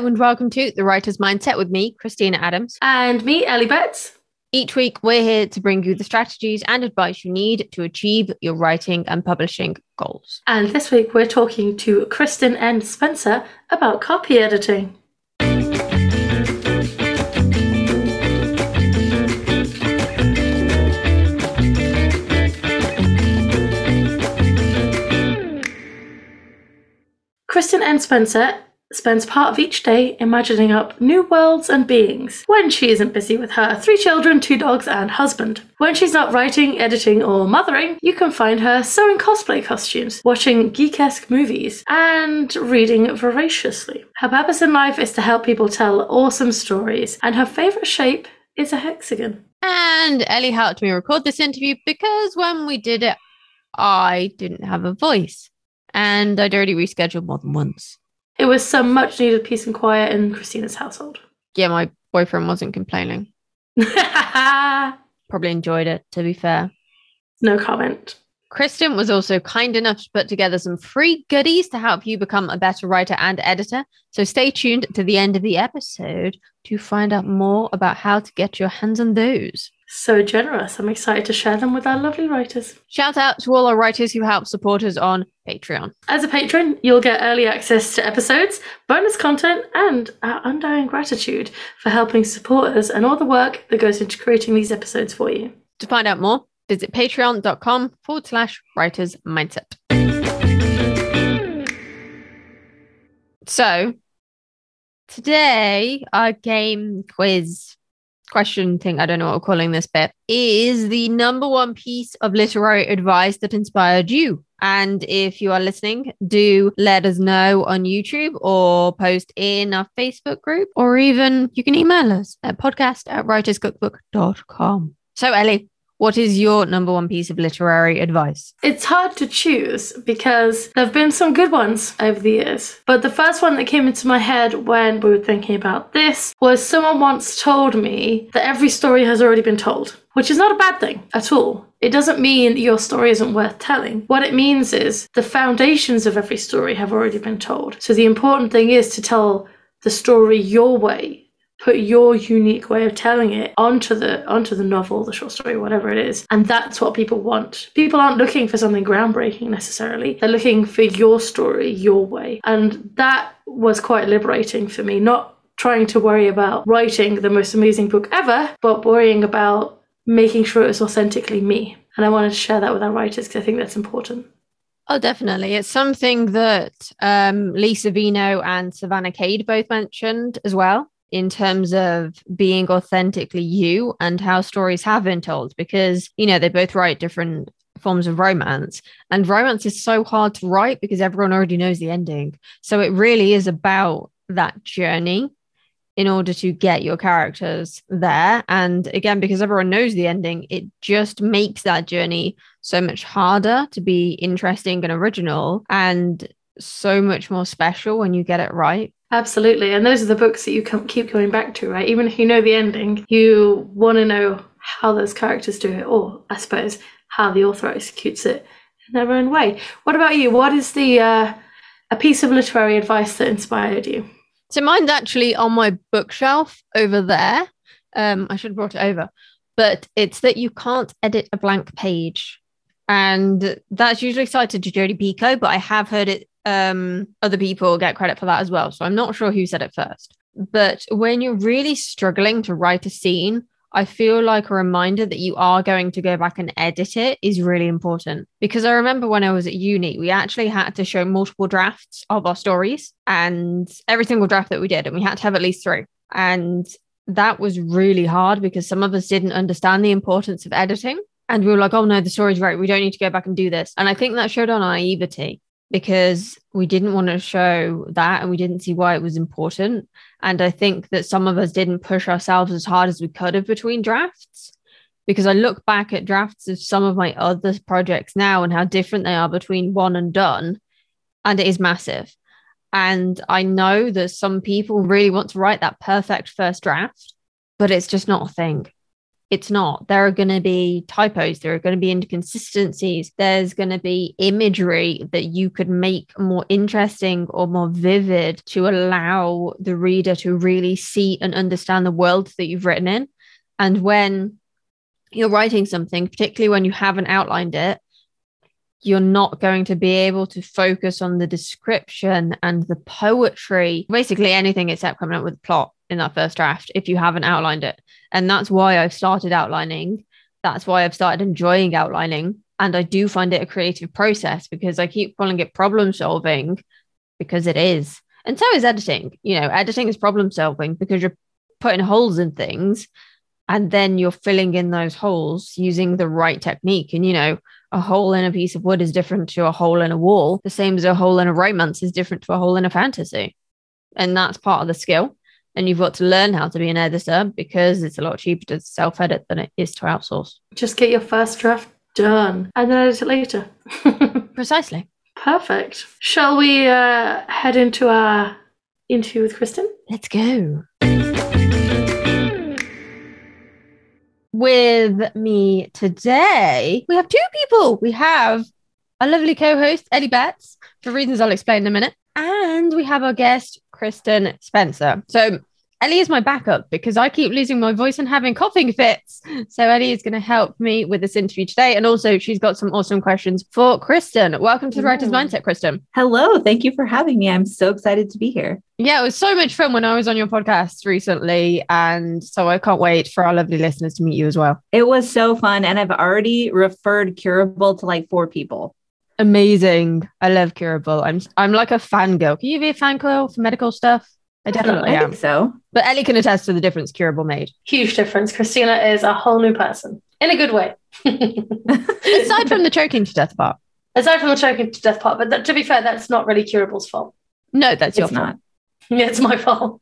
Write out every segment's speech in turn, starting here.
Hello and welcome to The Writer's Mindset with me, Christina Adams. And me, Ellie Betts. Each week, we're here to bring you the strategies and advice you need to achieve your writing and publishing goals. And this week, we're talking to Kristin N. Spencer about copy editing. Kristin N. Spencer spends part of each day imagining up new worlds and beings when she isn't busy with her three children, two dogs, and husband. When she's not writing, editing, or mothering, you can find her sewing cosplay costumes, watching geek-esque movies, and reading voraciously. Her purpose in life is to help people tell awesome stories, and her favourite shape is a hexagon. And Ellie helped me record this interview because when we did it, I didn't have a voice. And I'd already rescheduled more than once. It was some much needed peace and quiet in Christina's household. Yeah, my boyfriend wasn't complaining. Probably enjoyed it, to be fair. no comment. Kristin was also kind enough to put together some free goodies to help you become a better writer and editor. So stay tuned to the end of the episode to find out more about how to get your hands on those. So generous. I'm excited to share them with our lovely writers. Shout out to all our writers who help support us on Patreon. As a patron, you'll get early access to episodes, bonus content, and our undying gratitude for helping support us and all the work that goes into creating these episodes for you. To find out more, visit patreon.com forward slash writers mindset. So, today, our game quiz question thing, I don't know what we're calling this bit, is the number one piece of literary advice that inspired you. And if you are listening, do let us know on YouTube or post in our Facebook group, or even you can email us at podcast at writerscookbook.com. So, Ellie, what is your number one piece of literary advice? It's hard to choose because there have been some good ones over the years. But the first one that came into my head when we were thinking about this was someone once told me that every story has already been told, which is not a bad thing at all. It doesn't mean your story isn't worth telling. What it means is the foundations of every story have already been told. So the important thing is to tell the story your way put your unique way of telling it onto the onto the novel the short story whatever it is. And that's what people want. People aren't looking for something groundbreaking necessarily. They're looking for your story your way. And that was quite liberating for me. Not trying to worry about writing the most amazing book ever but worrying about making sure it was authentically me. And i wanted to share that with our writers because i think that's important. Oh, definitely. It's something that um, Lisa Vino and Savannah Cade both mentioned as well in terms of being authentically you and how stories have been told because you know they both write different forms of romance and romance is so hard to write because everyone already knows the ending. So it really is about that journey in order to get your characters there. And again because everyone knows the ending it just makes that journey so much harder to be interesting and original and so much more special when you get it right Absolutely. And those are the books that you keep going back to, right? Even if you know the ending, you want to know how those characters do it, or I suppose how the author executes it in their own way. What about you? What is the uh, a piece of literary advice that inspired you? So mine's actually on my bookshelf over there. Um, I should have brought it over, but it's that you can't edit a blank page. And that's usually cited to Jodi Picoult, but I have heard it um, other people get credit for that as well. So I'm not sure who said it first. But when you're really struggling to write a scene, I feel like a reminder that you are going to go back and edit it is really important. Because I remember when I was at uni, we actually had to show multiple drafts of our stories and every single draft that we did, and we had to have at least three. And that was really hard because some of us didn't understand the importance of editing. And we were like, oh no, the story's right. We don't need to go back and do this. And I think that showed our naivety because we didn't want to show that and we didn't see why it was important. And I think that some of us didn't push ourselves as hard as we could have between drafts. Because I look back at drafts of some of my other projects now and how different they are between one and done. And it is massive. And I know that some people really want to write that perfect first draft, but it's just not a thing. It's not. There are going to be typos, there are going to be inconsistencies, there's going to be imagery that you could make more interesting or more vivid to allow the reader to really see and understand the world that you've written in. And when you're writing something, particularly when you haven't outlined it, you're not going to be able to focus on the description and the poetry, basically anything except coming up with plot in that first draft if you haven't outlined it. And that's why I've started outlining. That's why I've started enjoying outlining. And I do find it a creative process because I keep calling it problem solving because it is. And so is editing. You know, editing is problem solving because you're putting holes in things and then you're filling in those holes using the right technique. And, you know, a hole in a piece of wood is different to a hole in a wall, the same as a hole in a romance is different to a hole in a fantasy. And that's part of the skill. And you've got to learn how to be an editor because it's a lot cheaper to self edit than it is to outsource. Just get your first draft done and then edit it later. Precisely. Perfect. Shall we uh, head into our interview with Kristin? Let's go. With me today, we have two people. We have our lovely co host, Ellie Betts, for reasons I'll explain in a minute. And we have our guest, Kristin Spencer. So Ellie is my backup because I keep losing my voice and having coughing fits. So Ellie is going to help me with this interview today. And also, she's got some awesome questions for Kristin. Welcome to the Writer's Mindset, Kristin. Hello. Thank you for having me. I'm so excited to be here. Yeah, it was so much fun when I was on your podcast recently. And so I can't wait for our lovely listeners to meet you as well. It was so fun. And I've already referred Curable to like four people. Amazing. I love Curable. I'm I'm like a fangirl. Can you be a fangirl for medical stuff? I definitely I am. think so. But Ellie can attest to the difference Curable made. Huge difference. Christina is a whole new person in a good way. Aside from the choking to death part. Aside from the choking to death part, but that, to be fair, that's not really Curable's fault. No, that's your It's fault. Yeah, it's my fault.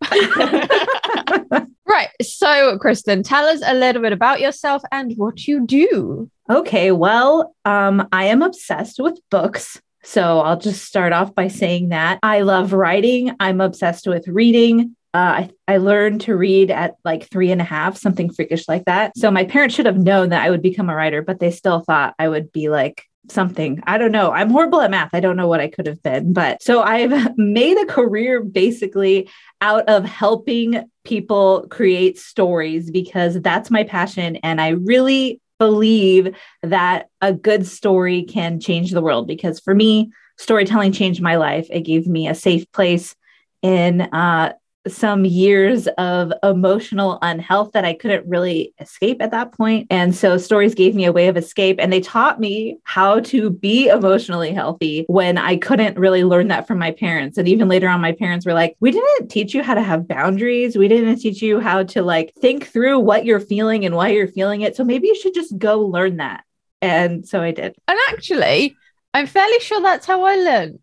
right. So, Kristin, tell us a little bit about yourself and what you do. Okay. Well, um, I am obsessed with books. So I'll just start off by saying that I love writing. I'm obsessed with reading. Uh, I, I learned to read at like three and a half, something freakish like that. So my parents should have known that I would become a writer, but they still thought I would be like something. I don't know. I'm horrible at math. I don't know what I could have been. But so I've made a career basically out of helping people create stories because that's my passion. And I really believe that a good story can change the world because for me, storytelling changed my life. It gave me a safe place in uh, some years of emotional unhealth that I couldn't really escape at that point. And so stories gave me a way of escape and they taught me how to be emotionally healthy when I couldn't really learn that from my parents. And even later on, my parents were like, We didn't teach you how to have boundaries. We didn't teach you how to like think through what you're feeling and why you're feeling it. So maybe you should just go learn that. And so I did. And actually, I'm fairly sure that's how I learned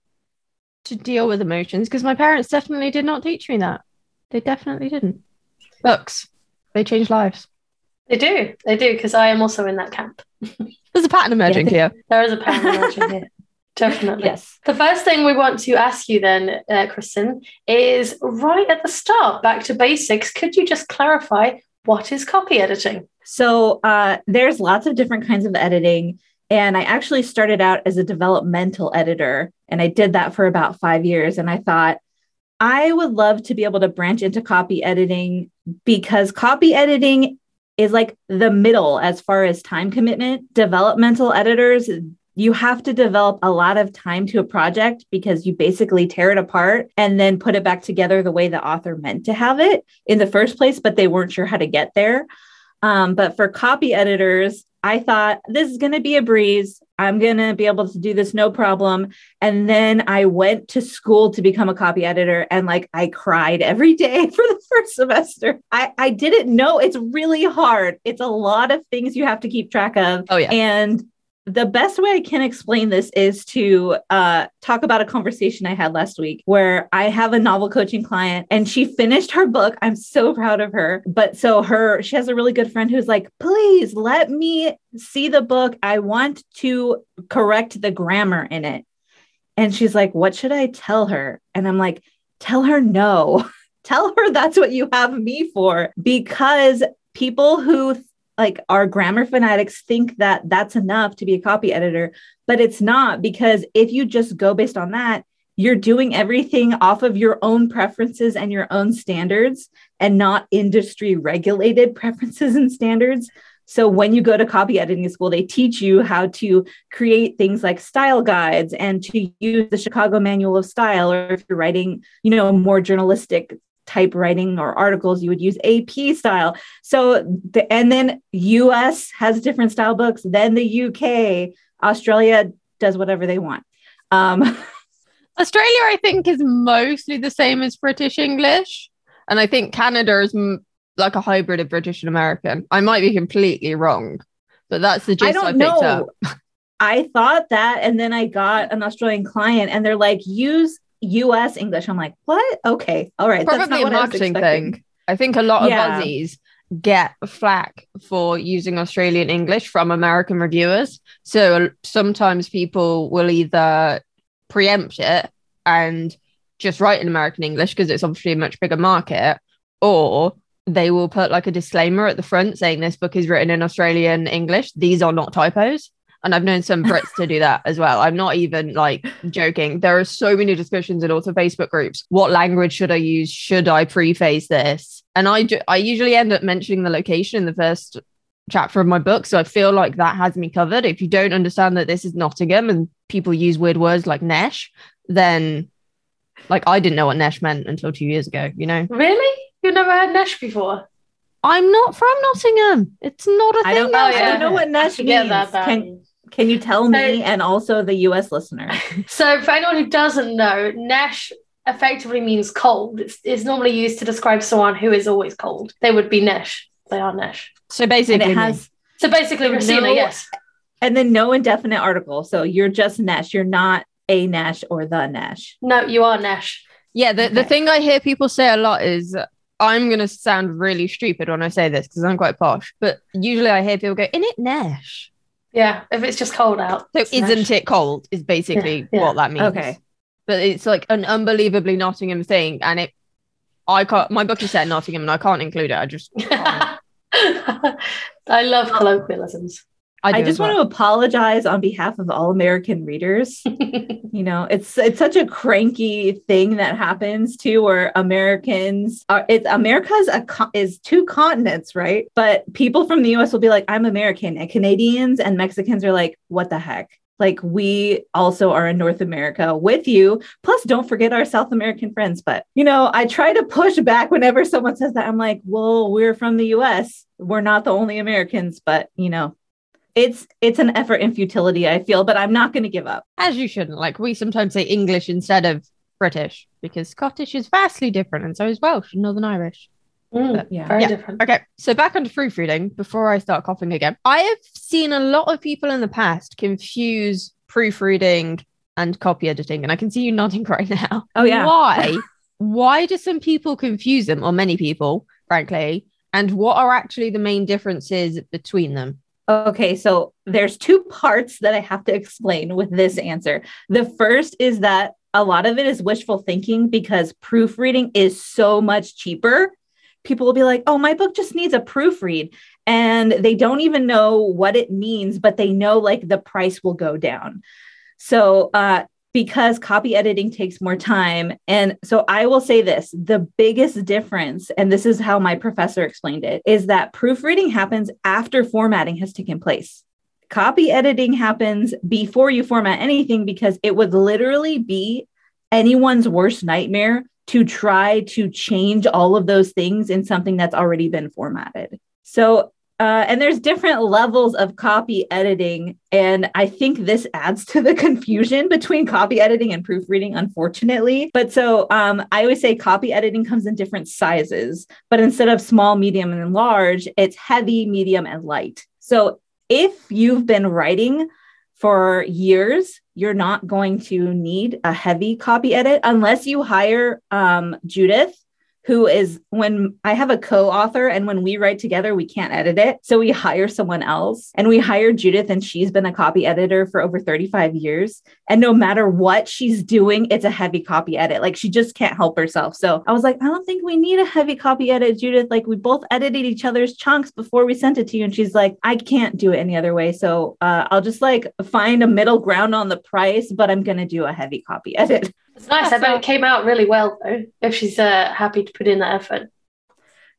to deal with emotions because my parents definitely did not teach me that. They definitely didn't. Books, they change lives. They do. They do, because I am also in that camp. There's a pattern emerging here. There is a pattern emerging here. Definitely. Yes. The first thing we want to ask you then, uh, Kristin, is right at the start, back to basics. Could you just clarify what is copy editing? So uh, there's lots of different kinds of editing. And I actually started out as a developmental editor, and I did that for about five years. And I thought, I would love to be able to branch into copy editing because copy editing is like the middle as far as time commitment. Developmental editors, you have to develop a lot of time to a project because you basically tear it apart and then put it back together the way the author meant to have it in the first place, but they weren't sure how to get there. Um, but for copy editors, I thought this is going to be a breeze. I'm going to be able to do this no problem. And then I went to school to become a copy editor and like I cried every day for the first semester. I, I didn't know it's really hard. It's a lot of things you have to keep track of. Oh, yeah. And the best way I can explain this is to uh, talk about a conversation I had last week where I have a novel coaching client and she finished her book. I'm so proud of her. But so her, she has a really good friend who's like, please let me see the book. I want to correct the grammar in it. And she's like, what should I tell her? And I'm like, tell her no. tell her that's what you have me for because people who like our grammar fanatics think that that's enough to be a copy editor, but it's not because if you just go based on that, you're doing everything off of your own preferences and your own standards and not industry regulated preferences and standards. So when you go to copy editing school, they teach you how to create things like style guides and to use the Chicago Manual of Style, or if you're writing, you know, more journalistic type writing or articles, you would use AP style. So the, and then US has different style books than the UK. Australia does whatever they want. Um, Australia, I think, is mostly the same as British English. And I think Canada is m- like a hybrid of British and American. I might be completely wrong, but that's the gist I, don't I picked know. up. I thought that, and then I got an Australian client, and they're like, use US English. I'm like, what? Okay, all right. Probably a marketing thing. I think a lot yeah. of Aussies get flack for using Australian English from American reviewers. So sometimes people will either preempt it and just write in American English because it's obviously a much bigger market, or they will put like a disclaimer at the front saying this book is written in Australian English. These are not typos. And I've known some Brits to do that as well. I'm not even like joking. There are so many discussions in author Facebook groups. What language should I use? Should I preface this? And I, I usually end up mentioning the location in the first chapter of my book. So I feel like that has me covered. If you don't understand that this is Nottingham and people use weird words like Nesh, then like I didn't know what Nesh meant until two years ago, you know? Really? You've never heard Nesh before? I'm not from Nottingham. It's not a I thing. Don't, I don't know what Nesh means. That, can, can you tell me and also the US listener? So for anyone who doesn't know, Nesh effectively means cold. It's, it's normally used to describe someone who is always cold. They would be Nesh. They are Nesh. So basically, it has. So basically, Rosina, no, yes. And then no indefinite article. So you're just Nesh. You're not a Nesh or the Nesh. No, you are Nesh. Yeah, the, okay. the thing I hear people say a lot is I'm going to sound really stupid when I say this because I'm quite posh, but usually I hear people go, In it Nesh? Yeah, if it's just cold out. So isn't Nesh. it cold? Is basically yeah, yeah. what that means. Okay. But it's like an unbelievably Nottingham thing. And it, I can't, my book is set in Nottingham and I can't include it. I just, I love colloquialisms. I, I just well. want to apologize on behalf of all American readers. you know, it's it's such a cranky thing that happens too, where Americans are. It's America's a is two continents, right? But people from the U.S. will be like, "I'm American," and Canadians and Mexicans are like, "What the heck." Like we also are in North America with you. Plus, don't forget our South American friends. But you know, I try to push back whenever someone says that. I'm like, well, we're from the US. We're not the only Americans, but you know, it's it's an effort in futility i feel but i'm not going to give up. As you shouldn't. Like we sometimes say english instead of british because scottish is vastly different and so is welsh and northern irish. Mm, but, yeah. very yeah. different. Okay so back onto proofreading before i start coughing again. I have seen a lot of people in the past confuse proofreading and copy editing and i can see you nodding right now. Oh yeah. Why? Why do some people confuse them or many people frankly and what are actually the main differences between them Okay, so there's two parts that I have to explain with this answer. The first is that a lot of it is wishful thinking because proofreading is so much cheaper. People will be like, oh, my book just needs a proofread. And they don't even know what it means, but they know like the price will go down. So uh, because copy editing takes more time. And so I will say this the biggest difference, and this is how my professor explained it, is that proofreading happens after formatting has taken place. Copy editing happens before you format anything because it would literally be anyone's worst nightmare to try to change all of those things in something that's already been formatted. So uh, and there's different levels of copy editing. And I think this adds to the confusion between copy editing and proofreading, unfortunately. But so um, I always say copy editing comes in different sizes, but instead of small, medium, and large, it's heavy, medium, and light. So if you've been writing for years, you're not going to need a heavy copy edit unless you hire um, Judith who is when I have a co author and when we write together, we can't edit it. So we hire someone else and we hired Judith, and she's been a copy editor for over 35 years. And no matter what she's doing, it's a heavy copy edit. Like she just can't help herself. So I was like, I don't think we need a heavy copy edit, Judith. Like we both edited each other's chunks before we sent it to you. And she's like, I can't do it any other way. So uh, I'll just like find a middle ground on the price, but I'm going to do a heavy copy edit. It's nice. I bet it came out really well though. If she's uh, happy to put in that effort.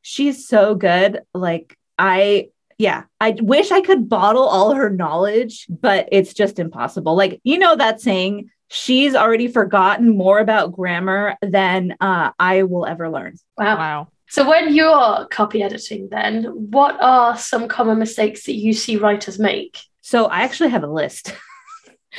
She's so good. Like I yeah, I wish I could bottle all her knowledge, but it's just impossible. Like, you know, that saying, she's already forgotten more about grammar than uh, I will ever learn. Wow. Wow. So, when you're copy editing, then what are some common mistakes that you see writers make? So, I actually have a list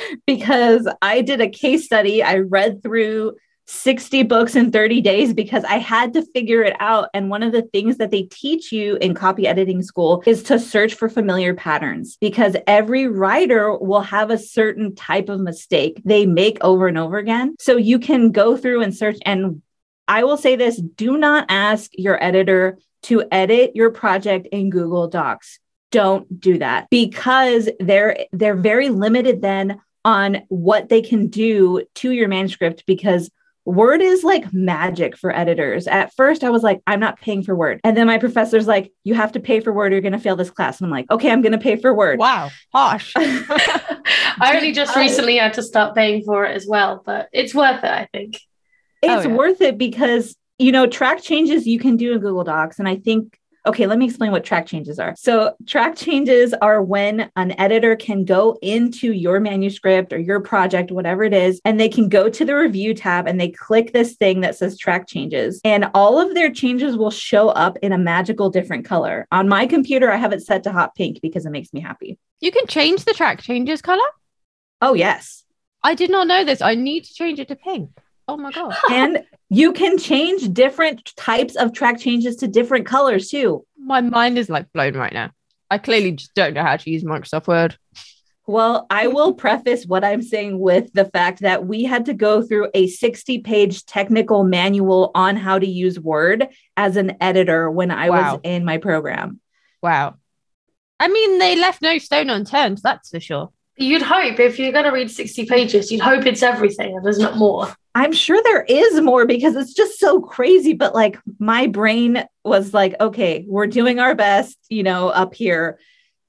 because I did a case study. I read through 60 books in 30 days because I had to figure it out. And one of the things that they teach you in copy editing school is to search for familiar patterns because every writer will have a certain type of mistake they make over and over again. So you can go through and search. And I will say this do not ask your editor to edit your project in Google Docs. Don't do that because they're they're very limited then on what they can do to your manuscript because Word is like magic for editors. At first, I was like, I'm not paying for Word. And then my professor's like, you have to pay for Word. You're going to fail this class. And I'm like, okay, I'm going to pay for Word. Wow. Harsh. I only just recently had to start paying for it as well, but it's worth it, I think. It's Oh, yeah. worth it because, you know, track changes you can do in Google Docs. And I think, okay, let me explain what track changes are. So, track changes are when an editor can go into your manuscript or your project, whatever it is, and they can go to the review tab and they click this thing that says track changes. And all of their changes will show up in a magical different color. On my computer, I have it set to hot pink because it makes me happy. you can change the track changes color. Oh, yes. I did not know this. I need to change it to pink. Oh my god. and you can change different types of track changes to different colors too. My mind is like blown right now. I clearly just don't know how to use Microsoft Word. Well, I will preface what I'm saying with the fact that we had to go through a 60 page technical manual on how to use Word as an editor when I Wow. was in my program. Wow. I mean, they left no stone unturned, that's for sure. You'd hope if you're going to read 60 pages, you'd hope it's everything and there's not more. I'm sure there is more because it's just so crazy. But like my brain was like, okay, we're doing our best, you know, up here.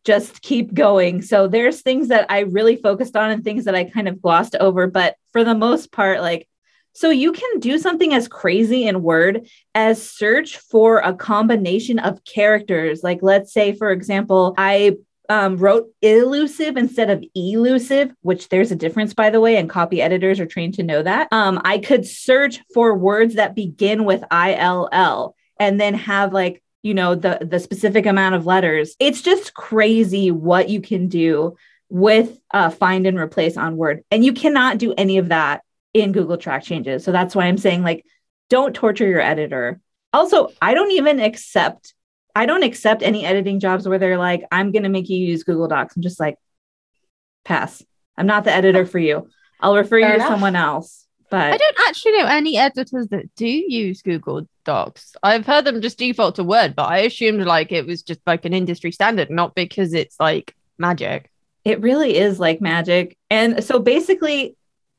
Just keep going. So there's things that I really focused on and things that I kind of glossed over. But for the most part, like, so you can do something as crazy in Word as search for a combination of characters. Like, let's say, for example, I um, wrote illusive instead of elusive, which there's a difference, by the way, and copy editors are trained to know that. Um, I could search for words that begin with ILL and then have like, you know, the, the specific amount of letters. It's just crazy what you can do with uh, find and replace on Word. And you cannot do any of that in Google Track Changes. So that's why I'm saying, like, don't torture your editor. Also, I don't even accept I don't accept any editing jobs where they're like, I'm going to make you use Google Docs. I'm just like, pass. I'm not the editor for you. I'll refer you Fair to someone else. But I don't actually know any editors that do use Google Docs. I've heard them just default to Word, but I assumed like it was just like an industry standard, not because it's like magic. it really is like magic. And so basically,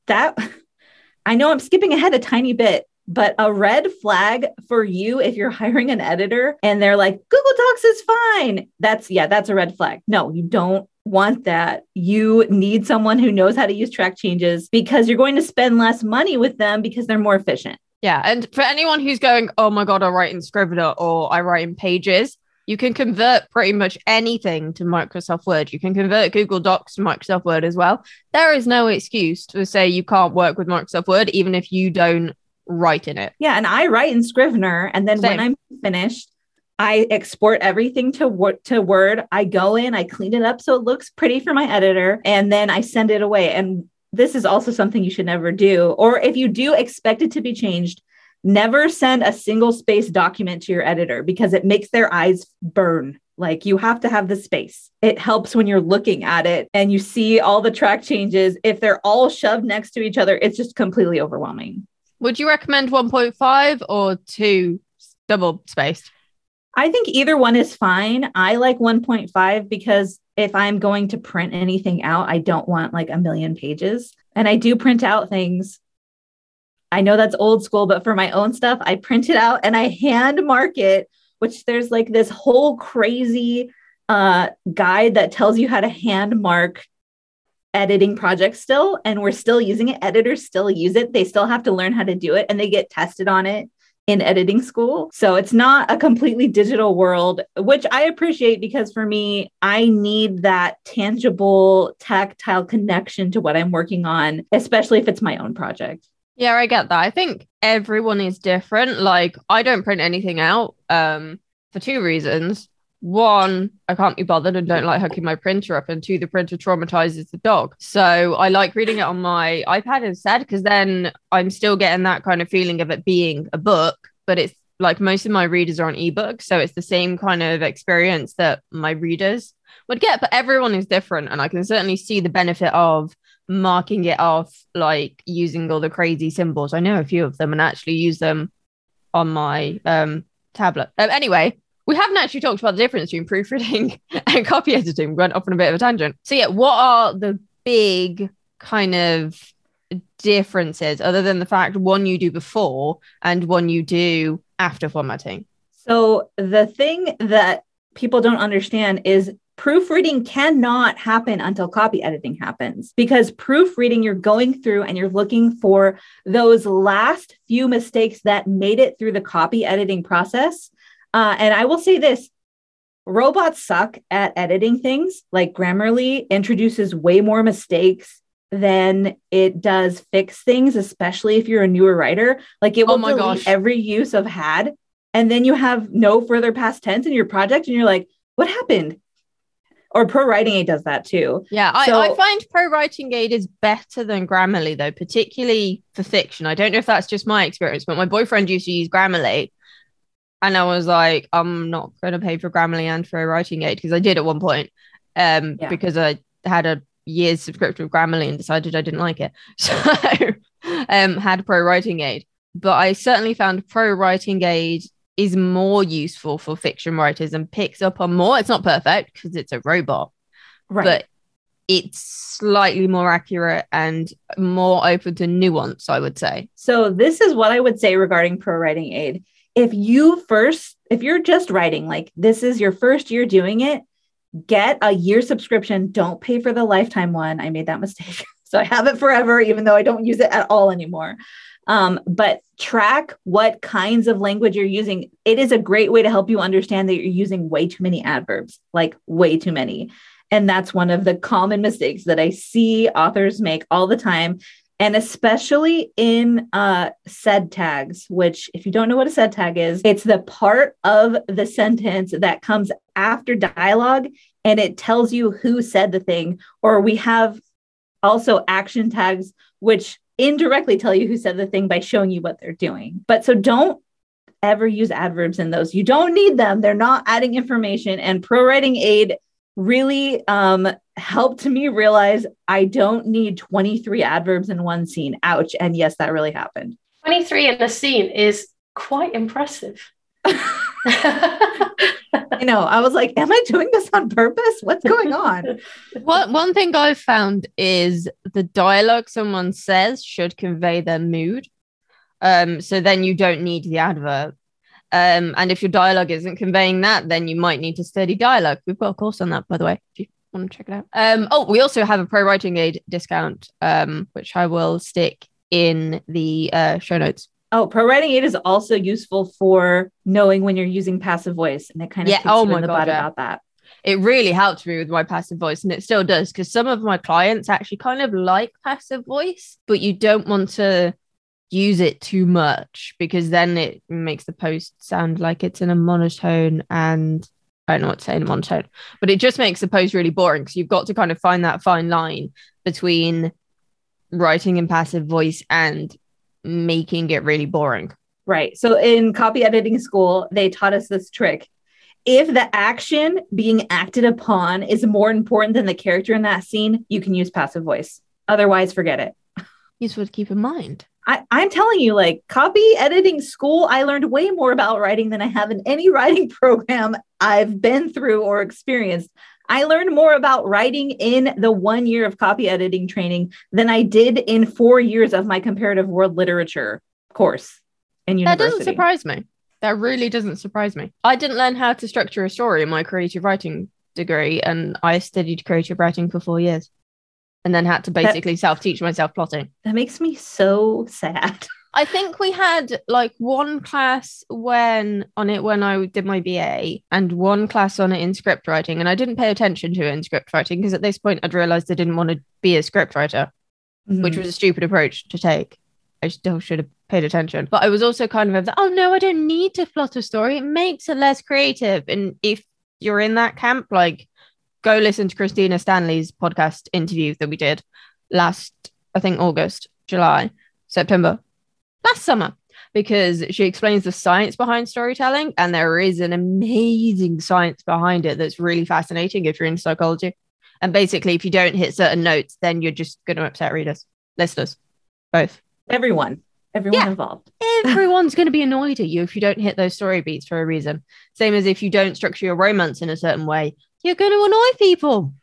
that I know I'm skipping ahead a tiny bit, but a red flag for you if you're hiring an editor and they're like, Google Docs is fine. That's, yeah, that's a red flag. No, you don't want that. You need someone who knows how to use track changes because you're going to spend less money with them because they're more efficient. Yeah. And for anyone who's going, oh my God, I write in Scrivener or I write in Pages, you can convert pretty much anything to Microsoft Word. You can convert Google Docs to Microsoft Word as well. There is no excuse to say you can't work with Microsoft Word, even if you don't write in it. Yeah, and I write in Scrivener, and then when I'm finished, I export everything to Word. To Word, I go in, I clean it up so it looks pretty for my editor, and then I send it away. And this is also something you should never do, or if you do expect it to be changed, never send a single space document to your editor because it makes their eyes burn. Like you have to have the space. It helps when you're looking at it and you see all the track changes. If they're all shoved next to each other, it's just completely overwhelming. Would you recommend 1.5 or 2 double spaced. I think either one is fine. I like 1.5 because if I'm going to print anything out, I don't want like a million pages. And I do print out things. I know that's old school, but for my own stuff, I print it out and I hand mark it, which there's like this whole crazy uh, guide that tells you how to hand mark editing projects still. And we're still using it. Editors still use it. They still have to learn how to do it and they get tested on it in editing school. So it's not a completely digital world, which I appreciate because for me, I need that tangible, tactile connection to what I'm working on, especially if it's my own project. Yeah, I get that. I think everyone is different. Like I don't print anything out um for two reasons. One, I can't be bothered and don't like hooking my printer up. And two, the printer traumatizes the dog. So I like reading it on my iPad instead because then I'm still getting that kind of feeling of it being a book, but it's like most of my readers are on ebook. So it's the same kind of experience that my readers would get. But everyone is different. And I can certainly see the benefit of marking it off, like using all the crazy symbols. I know a few of them and actually use them on my um tablet. Um, anyway, we haven't actually talked about the difference between proofreading and copy editing. We went off on a bit of a tangent. So yeah, what are the big kind of differences other than the fact one you do before and one you do after formatting? So the thing that people don't understand is proofreading cannot happen until copy editing happens because proofreading you're going through and you're looking for those last few mistakes that made it through the copy editing process uh, and I will say this robots suck at editing things. Like Grammarly introduces way more mistakes than it does fix things, especially if you're a newer writer. Like it will oh delete gosh. every use of had, and then you have no further past tense in your project, and you're like, what happened? Or Pro Writing Aid does that too. Yeah, I, I find Pro Writing Aid is better than Grammarly though, particularly for fiction. I don't know if that's just my experience, but my boyfriend used to use Grammarly and I was like, I'm not going to pay for Grammarly and Pro Writing Aid because I did at one point, um, yeah. because I had a year's subscription with Grammarly and decided I didn't like it, so um, had Pro Writing Aid. But I certainly found Pro Writing Aid is more useful for fiction writers and picks up on more. It's not perfect because it's a robot, right? But it's slightly more accurate and more open to nuance, I would say. So this is what I would say regarding Pro Writing Aid if you first, if you're just writing, like this is your first year doing it, get a year subscription. Don't pay for the lifetime one. I made that mistake. so I have it forever, even though I don't use it at all anymore. Um, but track what kinds of language you're using. It is a great way to help you understand that you're using way too many adverbs, like way too many. And that's one of the common mistakes that I see authors make all the time and especially in uh, said tags, which, if you don't know what a said tag is, it's the part of the sentence that comes after dialogue and it tells you who said the thing. Or we have also action tags, which indirectly tell you who said the thing by showing you what they're doing. But so don't ever use adverbs in those. You don't need them, they're not adding information. And Pro Writing Aid really um, helped me realize I don't need 23 adverbs in one scene. Ouch. And yes, that really happened. 23 in a scene is quite impressive. I know. I was like, am I doing this on purpose? What's going on? One one thing I've found is the dialogue someone says should convey their mood. Um, so then you don't need the adverb. Um, and if your dialogue isn't conveying that, then you might need to study dialogue. We've got a course on that, by the way, if you want to check it out. Um, oh, we also have a pro writing aid discount, um, which I will stick in the uh, show notes. Oh, pro writing aid is also useful for knowing when you're using passive voice, and it kind of yeah. oh my god, yeah. about that. It really helped me with my passive voice, and it still does because some of my clients actually kind of like passive voice, but you don't want to use it too much because then it makes the post sound like it's in a monotone and I don't know what to say in a monotone, but it just makes the post really boring because you've got to kind of find that fine line between writing in passive voice and making it really boring. Right. So in copy editing school, they taught us this trick. If the action being acted upon is more important than the character in that scene, you can use passive voice. Otherwise, forget it. Useful to keep in mind. I, I'm telling you, like copy editing school, I learned way more about writing than I have in any writing program I've been through or experienced. I learned more about writing in the one year of copy editing training than I did in four years of my comparative world literature course in university. That doesn't surprise me. That really doesn't surprise me. I didn't learn how to structure a story in my creative writing degree, and I studied creative writing for four years and then had to basically self teach myself plotting. That makes me so sad. I think we had like one class when on it when I did my BA and one class on it in script writing. And I didn't pay attention to it in script writing because at this point I'd realized I didn't want to be a script writer, mm-hmm. which was a stupid approach to take. I still should have paid attention. But I was also kind of, oh no, I don't need to plot a story. It makes it less creative. And if you're in that camp, like go listen to Christina Stanley's podcast interview that we did last, I think August, July, September, last summer, because she explains the science behind storytelling. And there is an amazing science behind it that's really fascinating if you're in psychology. And basically, if you don't hit certain notes, then you're just going to upset readers, listeners, both. Everyone. Everyone yeah. involved. Everyone's going to be annoyed at you if you don't hit those story beats for a reason. Same as if you don't structure your romance in a certain way, you're going to annoy people.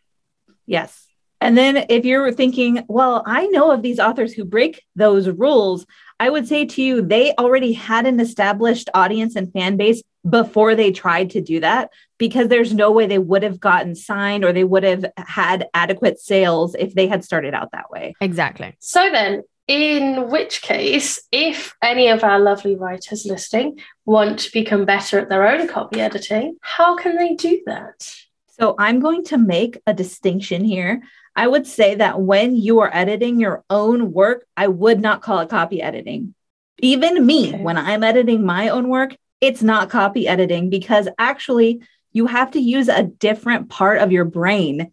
Yes. And then if you're thinking, well, I know of these authors who break those rules, I would say to you, they already had an established audience and fan base before they tried to do that because there's no way they would have gotten signed or they would have had adequate sales if they had started out that way. Exactly. So then, in which case, if any of our lovely writers listening want to become better at their own copy editing, how can they do that? So I'm going to make a distinction here. I would say that when you are editing your own work, I would not call it copy editing. Even me, okay. when I'm editing my own work, it's not copy editing because actually you have to use a different part of your brain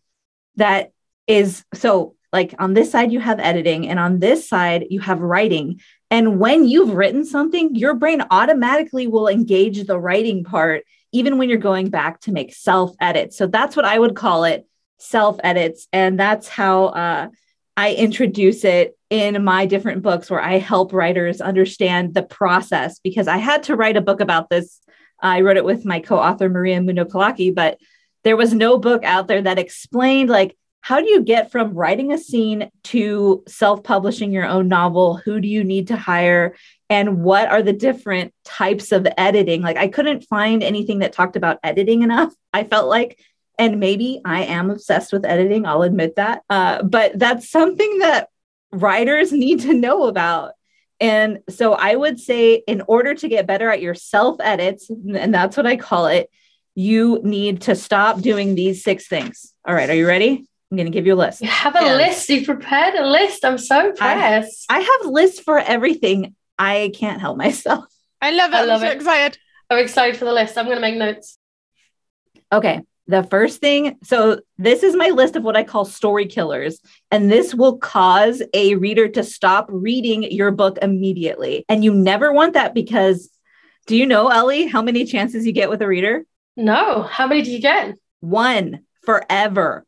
that is so like on this side you have editing and on this side you have writing and when you've written something your brain automatically will engage the writing part even when you're going back to make self edits. So that's what I would call it self edits. And that's how uh, I introduce it in my different books where I help writers understand the process because I had to write a book about this. I wrote it with my co author, Maria Muno Kalaki, but there was no book out there that explained like how do you get from writing a scene to self publishing your own novel? Who do you need to hire? And what are the different types of editing? Like, I couldn't find anything that talked about editing enough. I felt like, and maybe I am obsessed with editing, I'll admit that. Uh, but that's something that writers need to know about. And so I would say, in order to get better at your self edits, and that's what I call it, you need to stop doing these six things. All right, are you ready? I'm going to give you a list. You have a yes. list. You prepared a list. I'm so impressed. I, I, have lists for everything. I can't help myself. I love it. I love I'm so it. excited. I'm excited for the list. I'm going to make notes. Okay. The first thing, so this is my list of what I call story killers, and this will cause a reader to stop reading your book immediately. And you never want that because do you know, Ellie, how many chances you get with a reader? No. How many do you get? One forever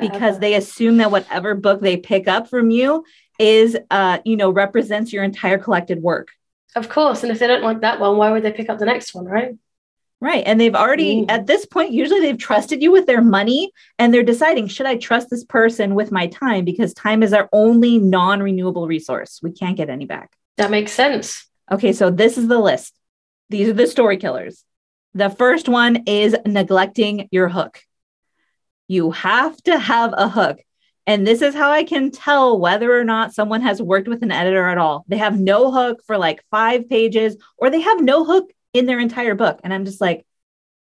because they assume that whatever book they pick up from you is uh you know represents your entire collected work. Of course. And if they don't like that one why would they pick up the next one right? Right. And they've already Ooh. at this point usually they've trusted you with their money and they're deciding should i trust this person with my time? Because time is our only non-renewable resource. We can't get any back. That makes sense. Okay. So this is the list. These are the story killers. The first one is neglecting your hook. You have to have a hook. And this is how I can tell whether or not someone has worked with an editor at all. They have no hook for like five pages, or they have no hook in their entire book. And I'm just like,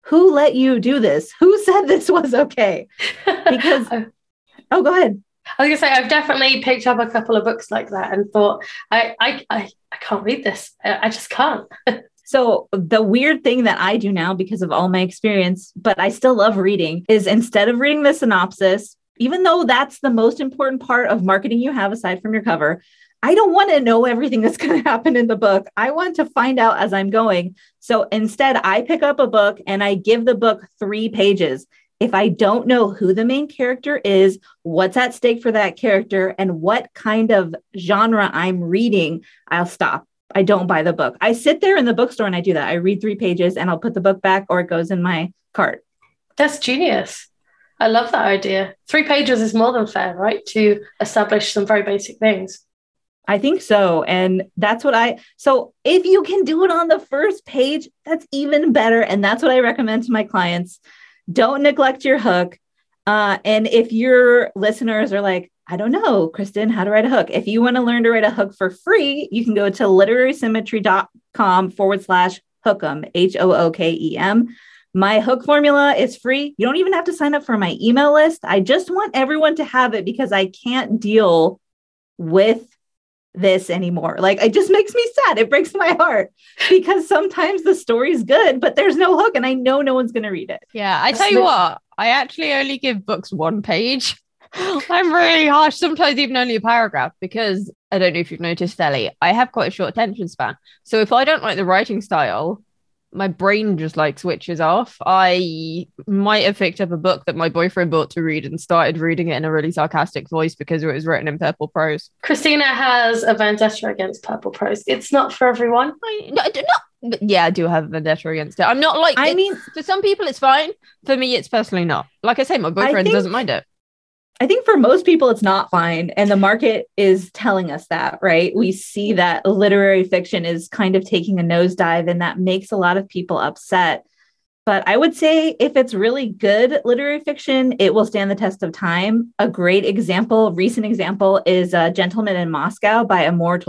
who let you do this? Who said this was okay? Because, oh, go ahead. I was gonna say I've definitely picked up a couple of books like that and thought I I I, I can't read this. I, I just can't. So the weird thing that I do now because of all my experience, but I still love reading, is instead of reading the synopsis, even though that's the most important part of marketing you have aside from your cover, I don't want to know everything that's going to happen in the book. I want to find out as I'm going. So instead, I pick up a book and I give the book three pages. if I don't know who the main character is, what's at stake for that character, and what kind of genre I'm reading, I'll stop. I don't buy the book. I sit there in the bookstore and I do that. I read three pages and I'll put the book back or it goes in my cart. That's genius. I love that idea. Three pages is more than fair, right? To establish some very basic things. I think so. And that's what I, so if you can do it on the first page, that's even better. And that's what I recommend to my clients. Don't neglect your hook. Uh, and if your listeners are like, I don't know, Kristin, how to write a hook. If you want to learn to write a hook for free, you can go to literarysymmetry.com forward slash hookem, H O O K E M. My hook formula is free. You don't even have to sign up for my email list. I just want everyone to have it because I can't deal with this anymore. Like it just makes me sad. It breaks my heart because sometimes the story's good, but there's no hook and I know no one's going to read it. Yeah, I tell you what, I actually only give books one page. I'm really harsh, sometimes even only a paragraph, because I don't know if you've noticed, Ellie, I have quite a short attention span. So if I don't like the writing style, my brain just like switches off. I might have picked up a book that my boyfriend bought to read and started reading it in a really sarcastic voice because it was written in purple prose. Christina has a vendetta against purple prose. It's not for everyone. I, no, I do not. Yeah, I do have a vendetta against it. I'm not like. I mean, for some people it's fine. For me, it's personally not. Like I say, my boyfriend think- doesn't mind it. I think for most people, it's not fine. And the market is telling us that, right? We see that literary fiction is kind of taking a nosedive, and that makes a lot of people upset. But I would say if it's really good literary fiction, it will stand the test of time. A great example, recent example, is uh, A Gentleman in Moscow by Amor.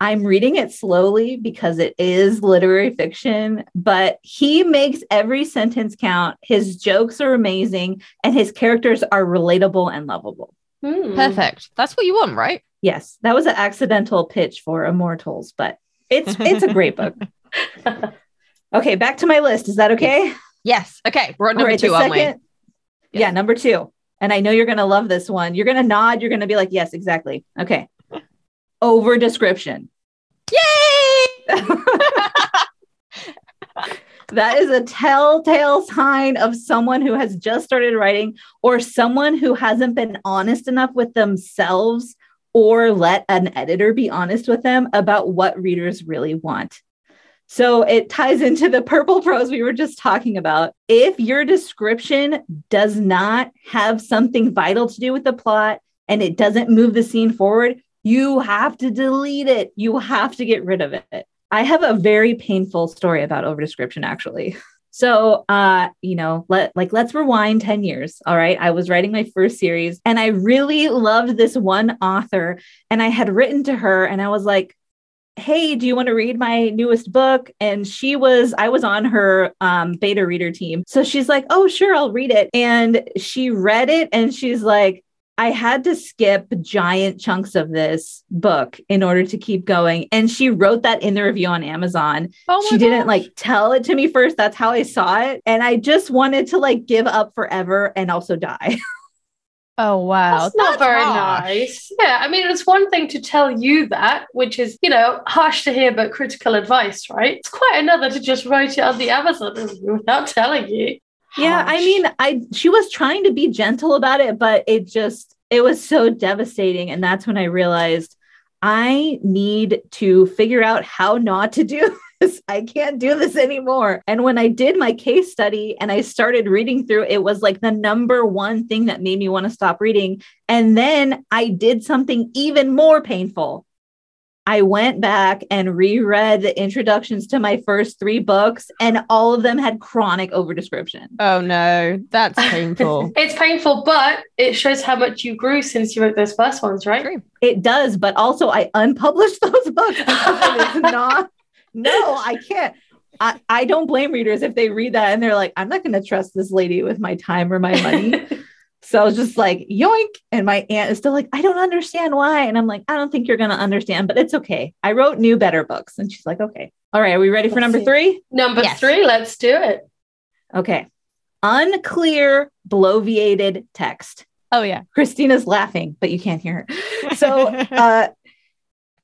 I'm reading it slowly because it is literary fiction, but he makes every sentence count. His jokes are amazing and his characters are relatable and lovable. Hmm. Perfect. That's what you want, right? Yes, that was an accidental pitch for Amor Towles, but it's it's a great book. Okay, back to my list. Is that okay? Yes. Okay. We're at All number right, two, the aren't we? second- Yeah, number two. And I know you're going to love this one. You're going to nod. You're going to be like, yes, exactly. Okay. Over description. Yay! That is a telltale sign of someone who has just started writing or someone who hasn't been honest enough with themselves or let an editor be honest with them about what readers really want. So it ties into the purple prose we were just talking about. If your description does not have something vital to do with the plot and it doesn't move the scene forward, you have to delete it. You have to get rid of it. I have a very painful story about overdescription actually. So, uh, you know, let like let's rewind 10 years. All right. I was writing my first series and I really loved this one author and I had written to her and I was like, "Hey, do you want to read my newest book?" And she was I was on her um beta reader team. So she's like, "Oh, sure, I'll read it." And she read it and she's like, I had to skip giant chunks of this book in order to keep going. And she wrote that in the review on Amazon. Oh my she didn't gosh. like tell it to me first. That's how I saw it. And I just wanted to like give up forever and also die. Oh wow. That's not very harsh. nice. Yeah, I mean, it's one thing to tell you that, which is, you know, harsh to hear, but critical advice, right? It's quite another to just write it on the Amazon review without telling you. Yeah, I mean, I she was trying to be gentle about it, but it just it was so devastating. And that's when I realized I need to figure out how not to do this. I can't do this anymore. And when I did my case study and I started reading through, it was like the number one thing that made me want to stop reading. And then I did something even more painful. I went back and reread the introductions to my first three books, and all of them had chronic overdescription. Oh no, that's painful. It's painful, but it shows how much you grew since you wrote those first ones, right? True. It does, but also I unpublished those books it is not. No, I can't. I, I don't blame readers if they read that and they're like, I'm not going to trust this lady with my time or my money. So I was just like, yoink. And my aunt is still like, I don't understand why. And I'm like, I don't think you're going to understand, but it's okay. I wrote new, better books. And she's like, okay. All right. Are we ready for Let's number see. three? Number Yes. three, let's do it. Okay. Unclear, bloviated text. oh yeah. Christina's laughing, but you can't hear her. So uh,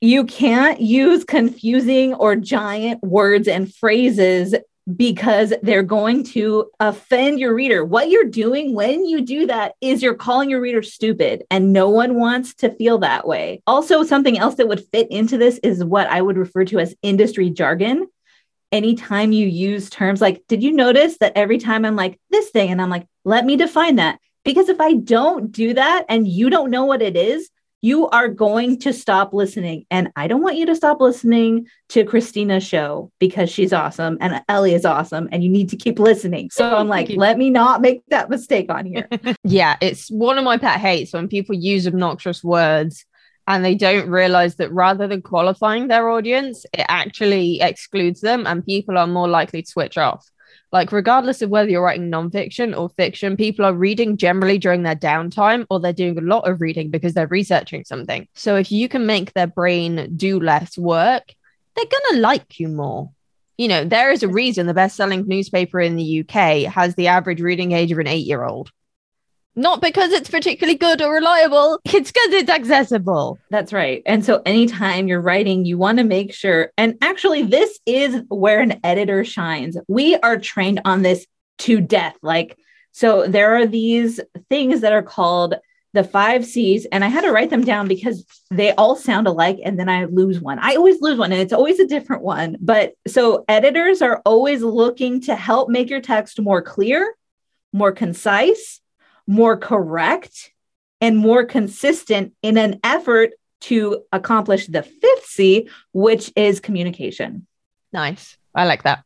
you can't use confusing or giant words and phrases because they're going to offend your reader. What you're doing when you do that is you're calling your reader stupid, and no one wants to feel that way. Also, something else that would fit into this is what I would refer to as industry jargon. Anytime you use terms like, did you notice that every time I'm like this thing, and I'm like, let me define that? Because if I don't do that and you don't know what it is, you are going to stop listening. And I don't want you to stop listening to Christina's show because she's awesome and Ellie is awesome and you need to keep listening. So I'm like, let me not make that mistake on here. yeah, it's one of my pet hates when people use obnoxious words and they don't realize that rather than qualifying their audience, it actually excludes them and people are more likely to switch off. Like, regardless of whether you're writing nonfiction or fiction, people are reading generally during their downtime or they're doing a lot of reading because they're researching something. So, if you can make their brain do less work, they're going to like you more. You know, there is a reason the best selling newspaper in the UK has the average reading age of an eight year old. Not because it's particularly good or reliable, it's because it's accessible. That's right. And so anytime you're writing, you want to make sure, and actually, this is where an editor shines. We are trained on this to death. Like, so there are these things that are called the five C's, and I had to write them down because they all sound alike, and then I lose one. I always lose one, and it's always a different one. But so editors are always looking to help make your text more clear, more concise, more correct and more consistent in an effort to accomplish the fifth C, which is communication. Nice. I like that.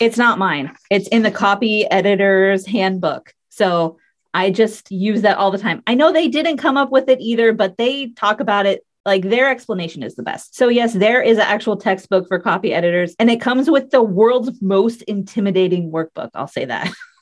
It's not mine, it's in the copy editor's handbook. So I just use that all the time. I know they didn't come up with it either, but they talk about it like their explanation is the best. So, yes, there is an actual textbook for copy editors, and it comes with the world's most intimidating workbook. I'll say that.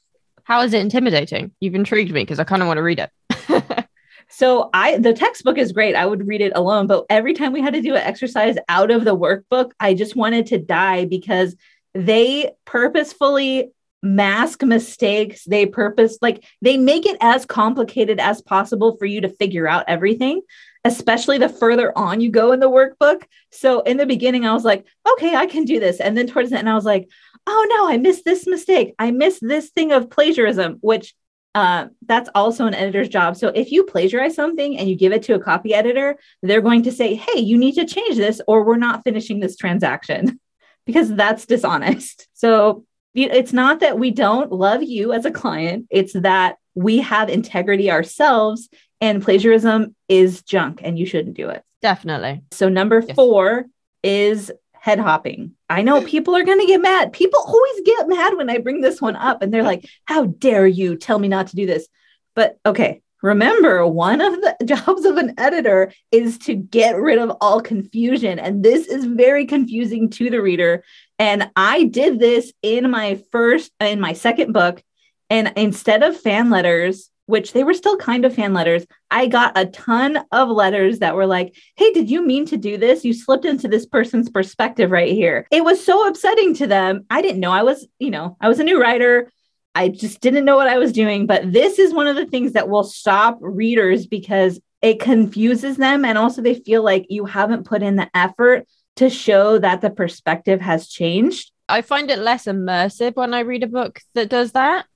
How is it intimidating? You've intrigued me because I kind of want to read it. so I the textbook is great. I would read it alone, but every time we had to do an exercise out of the workbook, I just wanted to die because they purposefully mask mistakes. They purpose like they make it as complicated as possible for you to figure out everything especially the further on you go in the workbook. So in the beginning, I was like, okay, I can do this. And then towards the end, I was like, oh no, I missed this mistake. I missed this thing of plagiarism, which uh, that's also an editor's job. So if you plagiarize something and you give it to a copy editor, they're going to say, hey, you need to change this or we're not finishing this transaction because that's dishonest. So it's not that we don't love you as a client, it's that we have integrity ourselves and plagiarism is junk and you shouldn't do it. Definitely. So, number yes. four is head hopping. I know people are going to get mad. People always get mad when I bring this one up and they're like, How dare you tell me not to do this? But okay, remember, one of the jobs of an editor is to get rid of all confusion. And this is very confusing to the reader. And I did this in my first, in my second book. And instead of fan letters, which they were still kind of fan letters. I got a ton of letters that were like, Hey, did you mean to do this? You slipped into this person's perspective right here. It was so upsetting to them. I didn't know I was, you know, I was a new writer. I just didn't know what I was doing. But this is one of the things that will stop readers because it confuses them. And also, they feel like you haven't put in the effort to show that the perspective has changed. I find it less immersive when I read a book that does that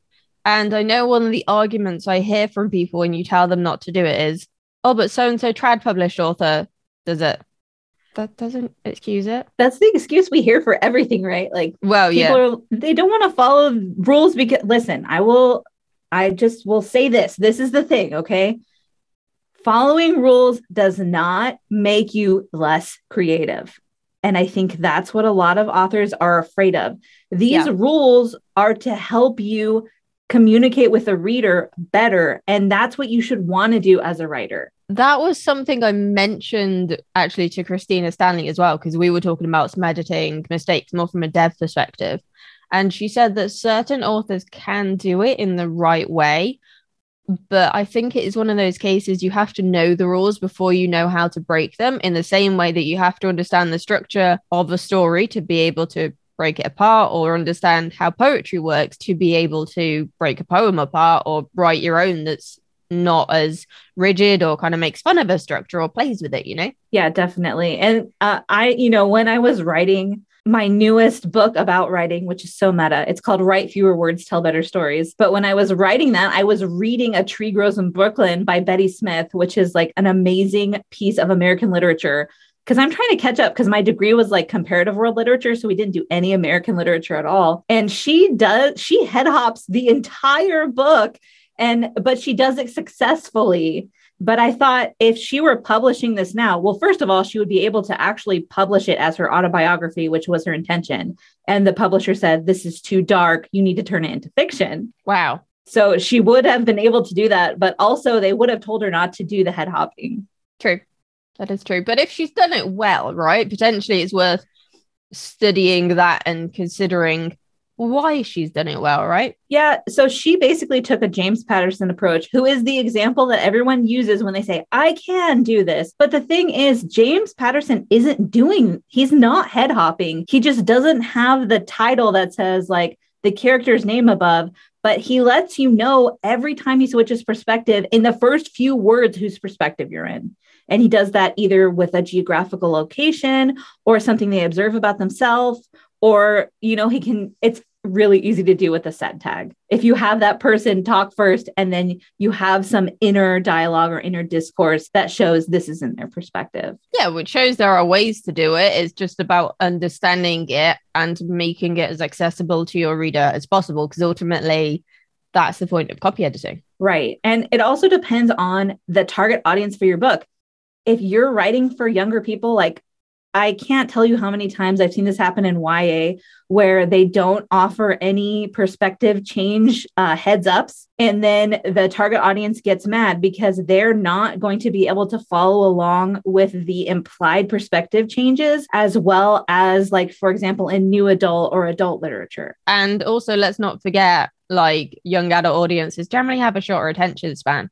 and I know one of the arguments I hear from people when you tell them not to do it is, oh, but so and so trad published author does it. That doesn't excuse it. That's the excuse we hear for everything, right? Like, well, yeah, are, they don't want to follow rules because, listen, I will, I just will say this. This is the thing, okay? Following rules does not make you less creative. And I think that's what a lot of authors are afraid of. These yeah. rules are to help you communicate with the reader better. And that's what you should want to do as a writer. That was something I mentioned actually to Christina Stanley as well, because we were talking about editing mistakes more from a dev perspective. And she said that certain authors can do it in the right way. But I think it is one of those cases you have to know the rules before you know how to break them, in the same way that you have to understand the structure of a story to be able to break it apart or understand how poetry works to be able to break a poem apart or write your own that's not as rigid or kind of makes fun of a structure or plays with it, you know? Yeah, definitely. And uh, I, you know, when I was writing my newest book about writing, which is so meta. It's called Write Fewer Words, Tell Better Stories. But when I was writing that, I was reading A Tree Grows in Brooklyn by Betty Smith, which is like an amazing piece of American literature. Because I'm trying to catch up because my degree was like comparative world literature. So we didn't do any American literature at all. And she does, she head hops the entire book and but she does it successfully but I thought if she were publishing this now, well, first of all, she would be able to actually publish it as her autobiography, which was her intention. And the publisher said, This is too dark. You need to turn it into fiction. Wow. So she would have been able to do that, but also they would have told her not to do the head hopping. True. That is true. But if she's done it well, right, potentially it's worth studying that and considering why she's done it well, right? Yeah. So she basically took a James Patterson approach, who is the example that everyone uses when they say, I can do this. But the thing is, James Patterson isn't doing, he's not head hopping. He just doesn't have the title that says like the character's name above, but he lets you know every time he switches perspective in the first few words whose perspective you're in. And he does that either with a geographical location or something they observe about themselves or you know he can it's really easy to do with a said tag. If you have that person talk first and then you have some inner dialogue or inner discourse that shows this is in their perspective. Yeah, which shows there are ways to do it. It's just about understanding it and making it as accessible to your reader as possible because ultimately that's the point of copy editing. Right. And it also depends on the target audience for your book. If you're writing for younger people, like I can't tell you how many times I've seen this happen in YA where they don't offer any perspective change uh, heads ups. And then the target audience gets mad because they're not going to be able to follow along with the implied perspective changes, as well as, like, for example, in new adult or adult literature. And also, let's not forget, like, young adult audiences generally have a shorter attention span.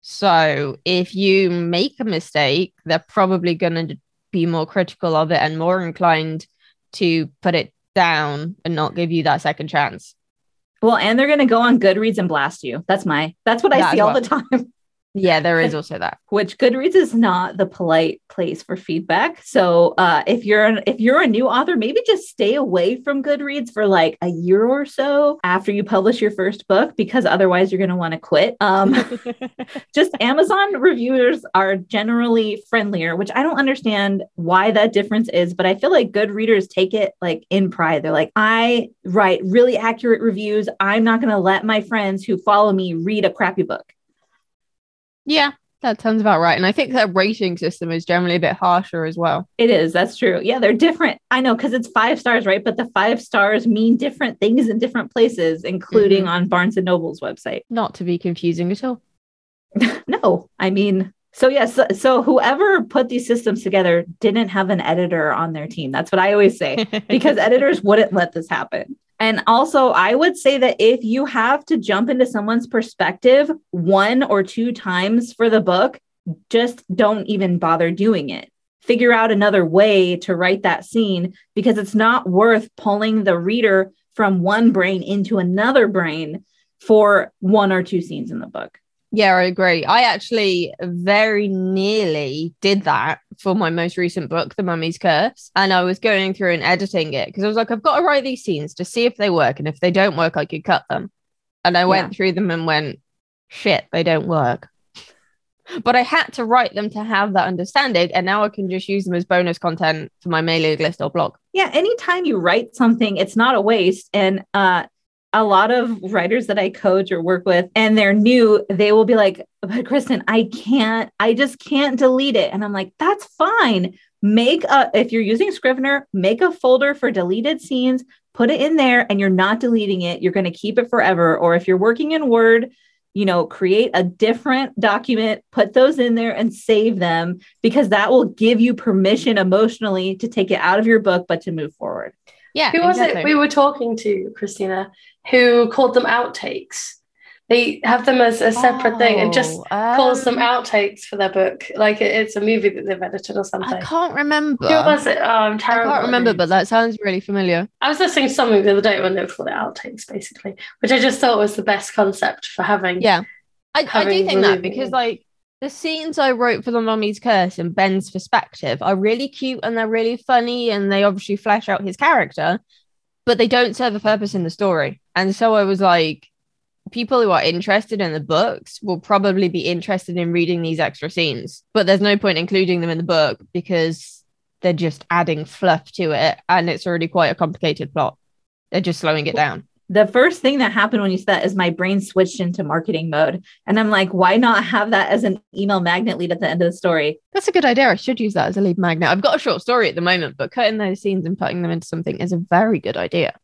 So if you make a mistake, they're probably going to be more critical of it and more inclined to put it down and not give you that second chance. Well, and they're going to go on Goodreads and blast you. That's my that's what I that see all well. the time. Yeah, there is also that. Which Goodreads is not the polite place for feedback. So uh, if you're an, if you're a new author, maybe just stay away from Goodreads for like a year or so after you publish your first book, because otherwise you're going to want to quit. Um, just Amazon reviewers are generally friendlier, which I don't understand why that difference is, but I feel like good readers take it like in pride. They're like, I write really accurate reviews. I'm not going to let my friends who follow me read a crappy book. Yeah, that sounds about right. And I think that rating system is generally a bit harsher as well. It is. That's true. Yeah, they're different. I know because it's five stars, right? But the five stars mean different things in different places, including mm-hmm. on Barnes and Noble's website. Not to be confusing at all. no, I mean, so yes, so, so, whoever put these systems together didn't have an editor on their team. That's what I always say because editors wouldn't let this happen. And also, I would say that if you have to jump into someone's perspective one or two times for the book, just don't even bother doing it. Figure out another way to write that scene because it's not worth pulling the reader from one brain into another brain for one or two scenes in the book. Yeah, I agree. I actually very nearly did that for my most recent book, The Mummy's Curse. And I was going through and editing it because I was like, I've got to write these scenes to see if they work. And if they don't work, I could cut them. And I went through them and went, shit, they don't work. But I had to write them to have that understanding. And now I can just use them as bonus content for my mailing list or blog. Yeah. Anytime you write something, it's not a waste. And uh, a lot of writers that I coach or work with and they're new, they will be like, but Kristin, I can't, I just can't delete it. And I'm like, that's fine. Make a, if you're using Scrivener, make a folder for deleted scenes, put it in there, and you're not deleting it. You're going to keep it forever. Or if you're working in Word, you know, create a different document, put those in there and save them because that will give you permission emotionally to take it out of your book, but to move forward. Yeah. Who was it we were talking to, Christina, who called them outtakes? They have them as a separate oh, thing and just um, calls them um, outtakes for their book. Like it's a movie that they've edited or something. I can't remember. Who was it? Oh, I'm terrible. I can't remember, but that sounds really familiar. I was listening to something the other day when they were called it outtakes, basically, which I just thought was the best concept for having. Yeah. I, I do think that because like The scenes I wrote for the Mummy's Curse and Ben's perspective are really cute and they're really funny and they obviously flesh out his character, but they don't serve a purpose in the story. And so I was like, people who are interested in the books will probably be interested in reading these extra scenes, but there's no point including them in the book because they're just adding fluff to it and it's already quite a complicated plot. They're just slowing it down the first thing that happened when you said that is my brain switched into marketing mode. And I'm like, why not have that as an email magnet lead at the end of the story? That's a good idea. I should use that as a lead magnet. I've got a short story at the moment, but cutting those scenes and putting them into something is a very good idea.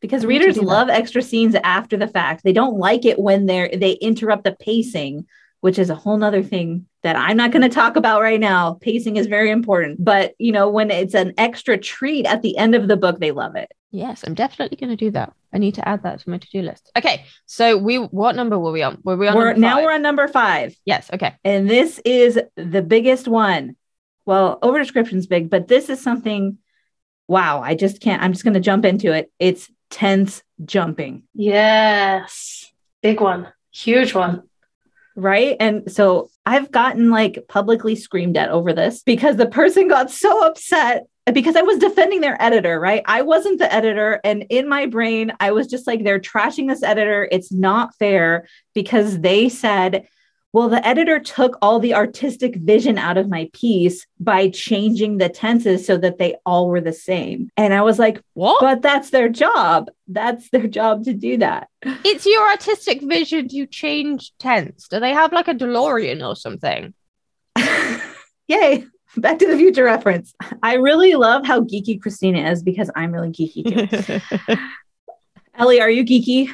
Because readers love extra scenes after the fact. They don't like it when they're they interrupt the pacing, which is a whole nother thing that I'm not going to talk about right now. Pacing is very important. But you know, when it's an extra treat at the end of the book, they love it. Yes, I'm definitely going to do that. I need to add that to my to-do list. Okay, so we what number were we on? Were we on? We're, now we're on number five. Yes. Okay. And this is the biggest one. Well, over description's big, but this is something. Wow, I just can't. I'm just going to jump into it. It's tense jumping. Yes, big one, huge one. Right. And so I've gotten like publicly screamed at over this because the person got so upset because I was defending their editor, right? I wasn't the editor. And in my brain, I was just like, they're trashing this editor. It's not fair because they said, well, the editor took all the artistic vision out of my piece by changing the tenses so that they all were the same. And I was like, what? But that's their job. That's their job to do that. It's your artistic vision to change tense. Do they have like a DeLorean or something? Yay. Back to the Future reference. I really love how geeky Christina is because I'm really geeky too. Ellie, are you geeky?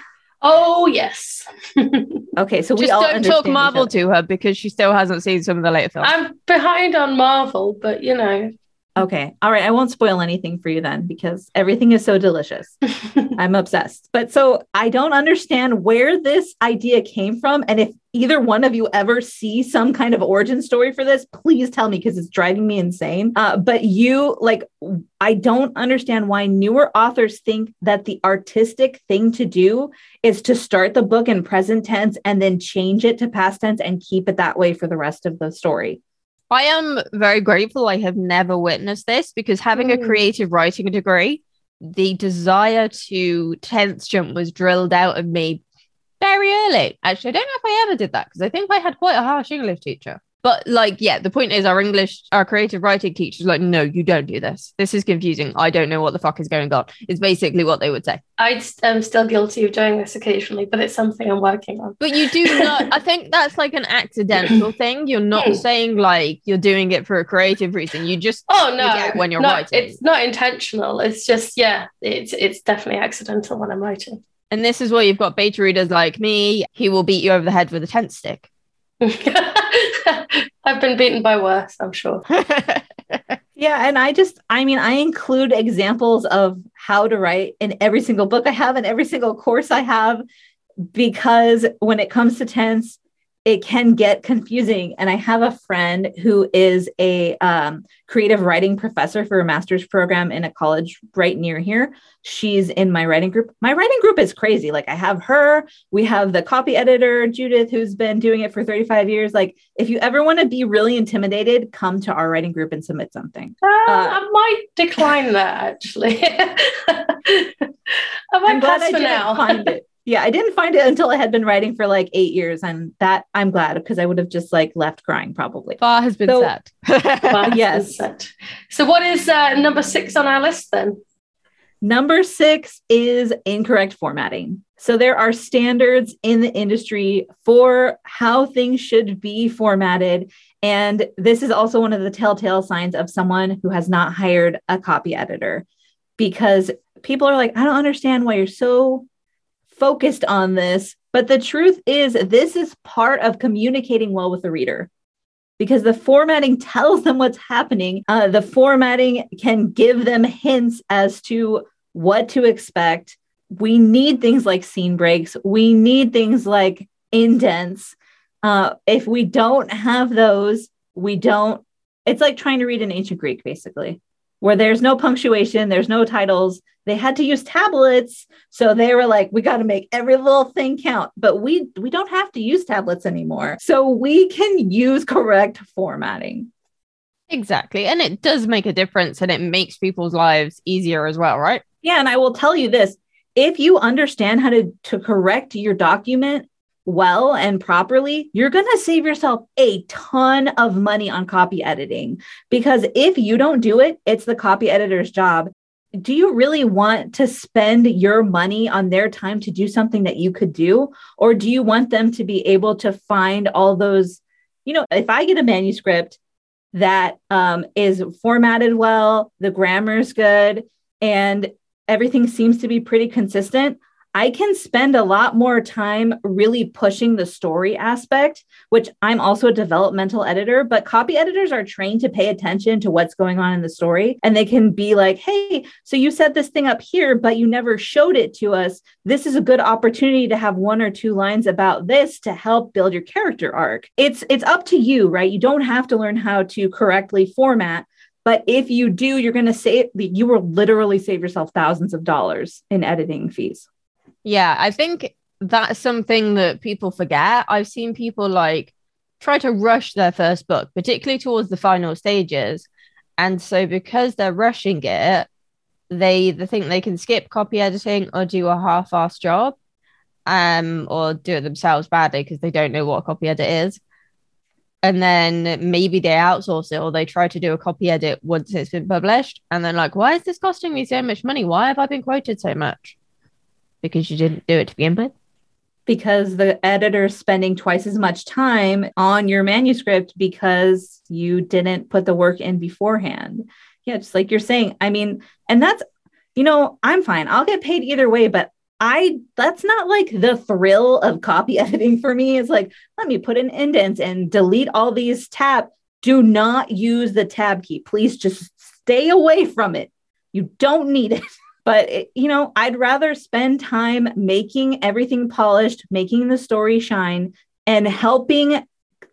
Oh yes. okay, so we just don't talk Marvel to her because she still hasn't seen some of the later films. I'm behind on Marvel, but you know, Okay. All right. I won't spoil anything for you then because everything is so delicious. I'm obsessed. But so I don't understand where this idea came from. And if either one of you ever see some kind of origin story for this, please tell me because it's driving me insane. Uh, but you, like, I don't understand why newer authors think that the artistic thing to do is to start the book in present tense and then change it to past tense and keep it that way for the rest of the story. I am very grateful I have never witnessed this because having mm. a creative writing degree, the desire to tense jump was drilled out of me very early. Actually, I don't know if I ever did that because I think I had quite a harsh English teacher. But like, yeah, the point is our English, our creative writing teachers like, no, you don't do this. This is confusing. I don't know what the fuck is going on. It's basically what they would say. I am still guilty of doing this occasionally, but it's something I'm working on. But you do not, I think that's like an accidental thing. You're not hmm. saying like you're doing it for a creative reason. You just, oh no, when you're not, writing. It's not intentional. It's just, yeah, it's, it's definitely accidental when I'm writing. And this is where you've got beta readers like me. He will beat you over the head with a tent stick. I've been beaten by worse, I'm sure. yeah. And I just, I mean, I include examples of how to write in every single book I have and every single course I have because when it comes to tense, it can get confusing. And I have a friend who is a um, creative writing professor for a master's program in a college right near here. She's in my writing group. My writing group is crazy. Like I have her, we have the copy editor, Judith, who's been doing it for 35 years. Like if you ever want to be really intimidated, come to our writing group and submit something. Uh, uh, I might decline that actually. I might I'm glad pass for now. find it yeah, I didn't find it until I had been writing for like eight years, and that I'm glad because I would have just like left crying probably. Bar has been so, set. yes. Set. So, what is uh, number six on our list then? Number six is incorrect formatting. So, there are standards in the industry for how things should be formatted. And this is also one of the telltale signs of someone who has not hired a copy editor because people are like, I don't understand why you're so focused on this. But the truth is, this is part of communicating well with the reader because the formatting tells them what's happening. Uh, the formatting can give them hints as to what to expect. We need things like scene breaks, we need things like indents. Uh, if we don't have those, we don't, it's like trying to read an ancient Greek, basically where there's no punctuation, there's no titles. They had to use tablets, so they were like, we got to make every little thing count. But we we don't have to use tablets anymore, so we can use correct formatting. Exactly. And it does make a difference and it makes people's lives easier as well, right? Yeah, and I will tell you this: if you understand how to to correct your document well and properly, you're going to save yourself a ton of money on copy editing. Because if you don't do it, it's the copy editor's job. Do you really want to spend your money on their time to do something that you could do? Or do you want them to be able to find all those? You know, if I get a manuscript that um, is formatted well, the grammar's good, and everything seems to be pretty consistent, I can spend a lot more time really pushing the story aspect, which I'm also a developmental editor, but copy editors are trained to pay attention to what's going on in the story. And they can be like, hey, so you set this thing up here, but you never showed it to us. This is a good opportunity to have one or two lines about this to help build your character arc. It's it's up to you, right? You don't have to learn how to correctly format. But if you do, you're going to save, you will literally save yourself thousands of dollars in editing fees. Yeah, I think that's something that people forget. I've seen people like try to rush their first book, particularly towards the final stages. And so because they're rushing it, they they think they can skip copy editing or do a half-assed job um or do it themselves badly because they don't know what a copy edit is and then maybe they outsource it or they try to do a copy edit once it's been published and then like why is this costing me so much money why have i been quoted so much because you didn't do it to begin with? Because the editor's spending twice as much time on your manuscript because you didn't put the work in beforehand. Yeah, just like you're saying. I mean, and that's, you know, I'm fine. I'll get paid either way, but I that's not like the thrill of copy editing for me. It's like, let me put an indents and delete all these tab. Do not use the tab key. Please just stay away from it. You don't need it. But, it, you know, I'd rather spend time making everything polished, making the story shine, and helping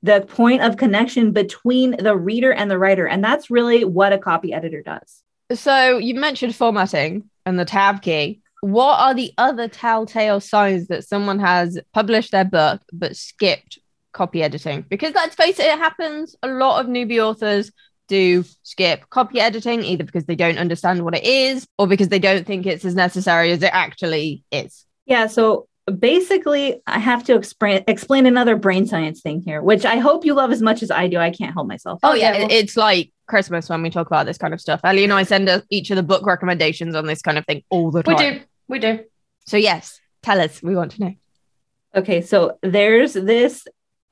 the point of connection between the reader and the writer. And that's really what a copy editor does. So you mentioned formatting and the tab key. What are the other telltale signs that someone has published their book but skipped copy editing? Because let's face it, it happens. A lot of newbie authors do skip copy editing either because they don't understand what it is or because they don't think it's as necessary as it actually is. Yeah. So basically, I have to explain explain another brain science thing here, which I hope you love as much as I do. I can't help myself. Oh, yeah. Well- it's like Christmas when we talk about this kind of stuff. Ellie and I send us each of the book recommendations on this kind of thing all the time. We do. We do. So, yes, tell us. We want to know. Okay. So, there's this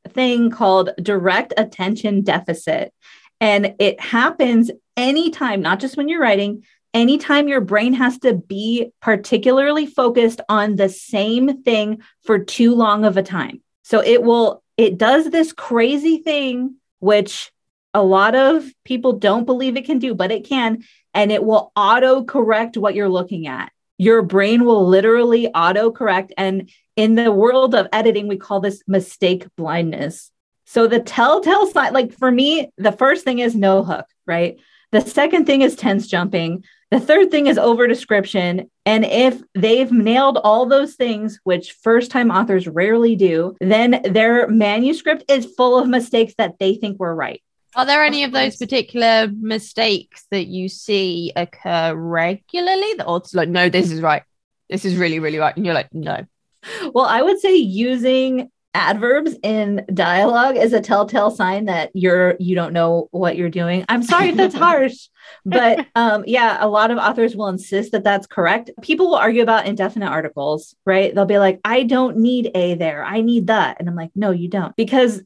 thing called direct attention deficit. And it happens anytime, not just when you're writing, anytime your brain has to be particularly focused on the same thing for too long of a time. So it will, it does this crazy thing, which a lot of people don't believe it can do, but it can. And it will auto correct what you're looking at. Your brain will literally auto correct. And in the world of editing, we call this mistake blindness. So the telltale sign, like for me, the first thing is no hook, right? The second thing is tense jumping. The third thing is over description. And if they've nailed all those things, which first time authors rarely do, then their manuscript is full of mistakes that they think were right. Are there any of those particular mistakes that you see occur regularly? The author's like, no, this is right. This is really, really right. And you're like, no. Well, I would say using adverbs in dialogue is a telltale sign that you're you don't know what you're doing. I'm sorry if that's harsh but um yeah a lot of authors will insist that that's correct. People will argue about indefinite articles right? They'll be like i don't need a there. I need that and i'm like no you don't because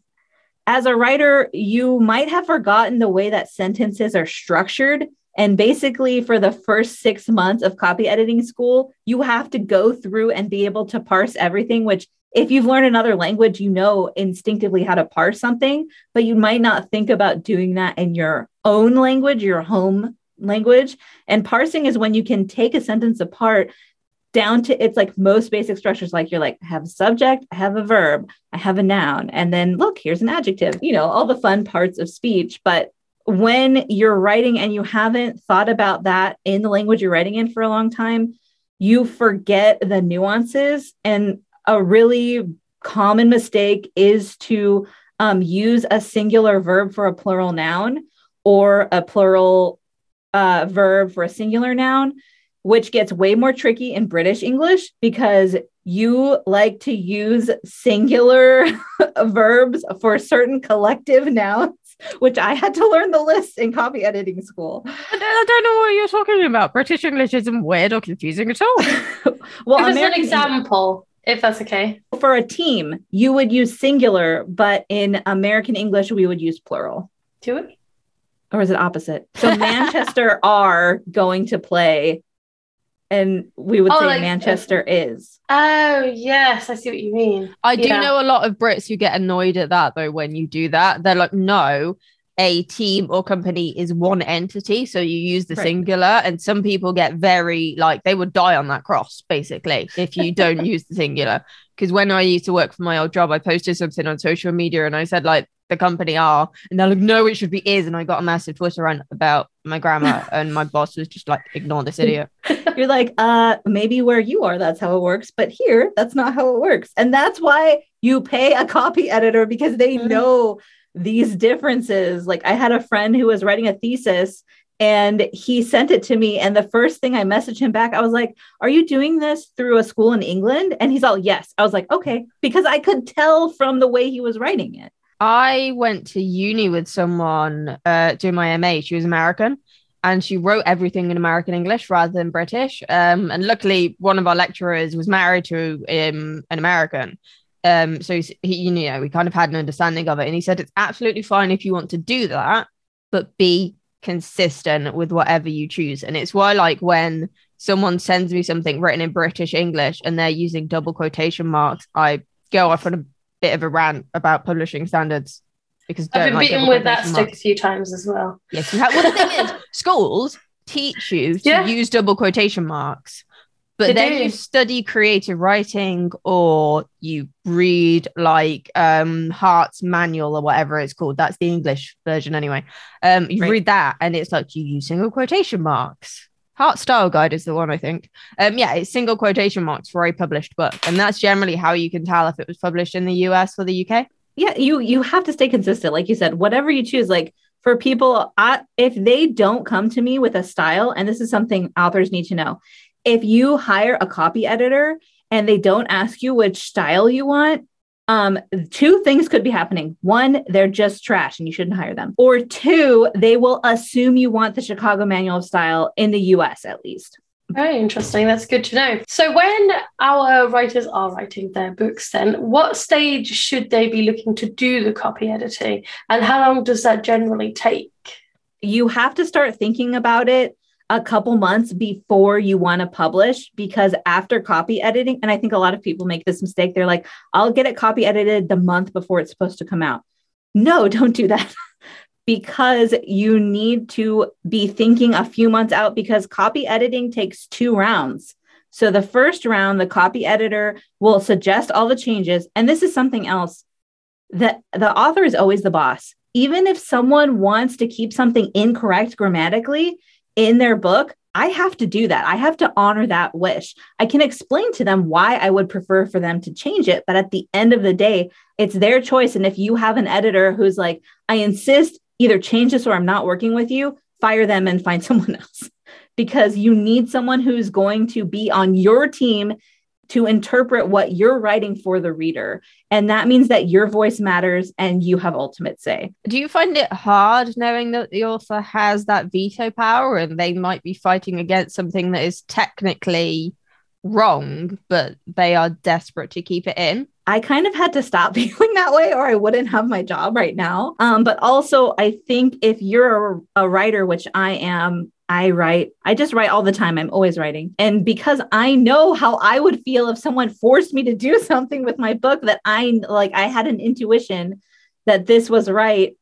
as a writer you might have forgotten the way that sentences are structured and basically, for the first six months of copy editing school, you have to go through and be able to parse everything, which if you've learned another language, you know instinctively how to parse something, but you might not think about doing that in your own language, your home language. And parsing is when you can take a sentence apart down to its like most basic structures like you're like I have a subject i have a verb i have a noun and then look here's an adjective you know all the fun parts of speech but when you're writing and you haven't thought about that in the language you're writing in for a long time, you forget the nuances. And a really common mistake is to um, use a singular verb for a plural noun or a plural uh, verb for a singular noun, which gets way more tricky in British English because you like to use singular verbs for certain collective nouns, which I had to learn the list in copy editing school. I don't know what you're talking about. British English isn't weird or confusing at all. well, Give American an example, if that's okay. For a team, you would use singular, but in American English, we would use plural. Do it. Or is it opposite? So Manchester are going to play and we would oh, say like, Manchester uh, is. Oh, yes, I see what you mean. I do know a lot of Brits who get annoyed at that though when you do that. They're like, no, a team or company is one entity. So you use the right. singular, and some people get very like they would die on that cross basically if you don't use the singular. Because when I used to work for my old job, I posted something on social media and I said, like, the company are. And they're like, no, it should be is. And I got a massive Twitter rant about my grammar. and my boss was just like, ignore this idiot. You're like, uh, maybe where you are, that's how it works. But here, that's not how it works. And that's why you pay a copy editor because they mm-hmm. know these differences. Like I had a friend who was writing a thesis and he sent it to me. And the first thing I messaged him back, I was like, Are you doing this through a school in England? And he's all, Yes. I was like, Okay, because I could tell from the way he was writing it. I went to uni with someone uh, doing my MA. She was American and she wrote everything in American English rather than British. Um, and luckily, one of our lecturers was married to um, an American. Um, so he, you know, we kind of had an understanding of it. And he said, it's absolutely fine if you want to do that, but be consistent with whatever you choose. And it's why, like, when someone sends me something written in British English and they're using double quotation marks, I go off on a bit of a rant about publishing standards because I've been like beaten with that stick a few times as well. Yes, you have. Well, the thing is, schools teach you to yeah. use double quotation marks, but they then do. you study creative writing or you read like um Hart's Manual or whatever it's called. That's the English version anyway. Um, you right. read that and it's like you use single quotation marks. Hart Style Guide is the one I think. Um, yeah, it's single quotation marks for a published book, and that's generally how you can tell if it was published in the US or the UK. Yeah, you you have to stay consistent, like you said. Whatever you choose, like for people, I, if they don't come to me with a style, and this is something authors need to know, if you hire a copy editor and they don't ask you which style you want, um, two things could be happening. One, they're just trash and you shouldn't hire them. Or two, they will assume you want the Chicago Manual of Style in the US at least. Very interesting. That's good to know. So, when our writers are writing their books, then what stage should they be looking to do the copy editing? And how long does that generally take? You have to start thinking about it a couple months before you want to publish because after copy editing, and I think a lot of people make this mistake, they're like, I'll get it copy edited the month before it's supposed to come out. No, don't do that. because you need to be thinking a few months out because copy editing takes two rounds. So the first round, the copy editor will suggest all the changes. And this is something else that the author is always the boss. Even if someone wants to keep something incorrect grammatically, in their book, I have to do that. I have to honor that wish. I can explain to them why I would prefer for them to change it. But at the end of the day, it's their choice. And if you have an editor who's like, I insist either change this or I'm not working with you, fire them and find someone else because you need someone who's going to be on your team to interpret what you're writing for the reader. And that means that your voice matters and you have ultimate say. Do you find it hard knowing that the author has that veto power and they might be fighting against something that is technically wrong, but they are desperate to keep it in? I kind of had to stop feeling that way or I wouldn't have my job right now. Um, but also, I think if you're a, a writer, which I am, I write, I just write all the time. I'm always writing. And because I know how I would feel if someone forced me to do something with my book that I like, I had an intuition that this was right,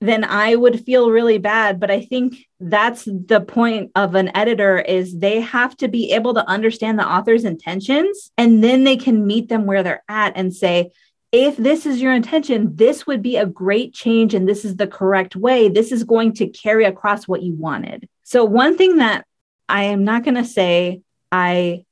then I would feel really bad. But I think that's the point of an editor is they have to be able to understand the author's intentions and then they can meet them where they're at and say, if this is your intention, this would be a great change and this is the correct way. This is going to carry across what you wanted. So, one thing that I am not going to say I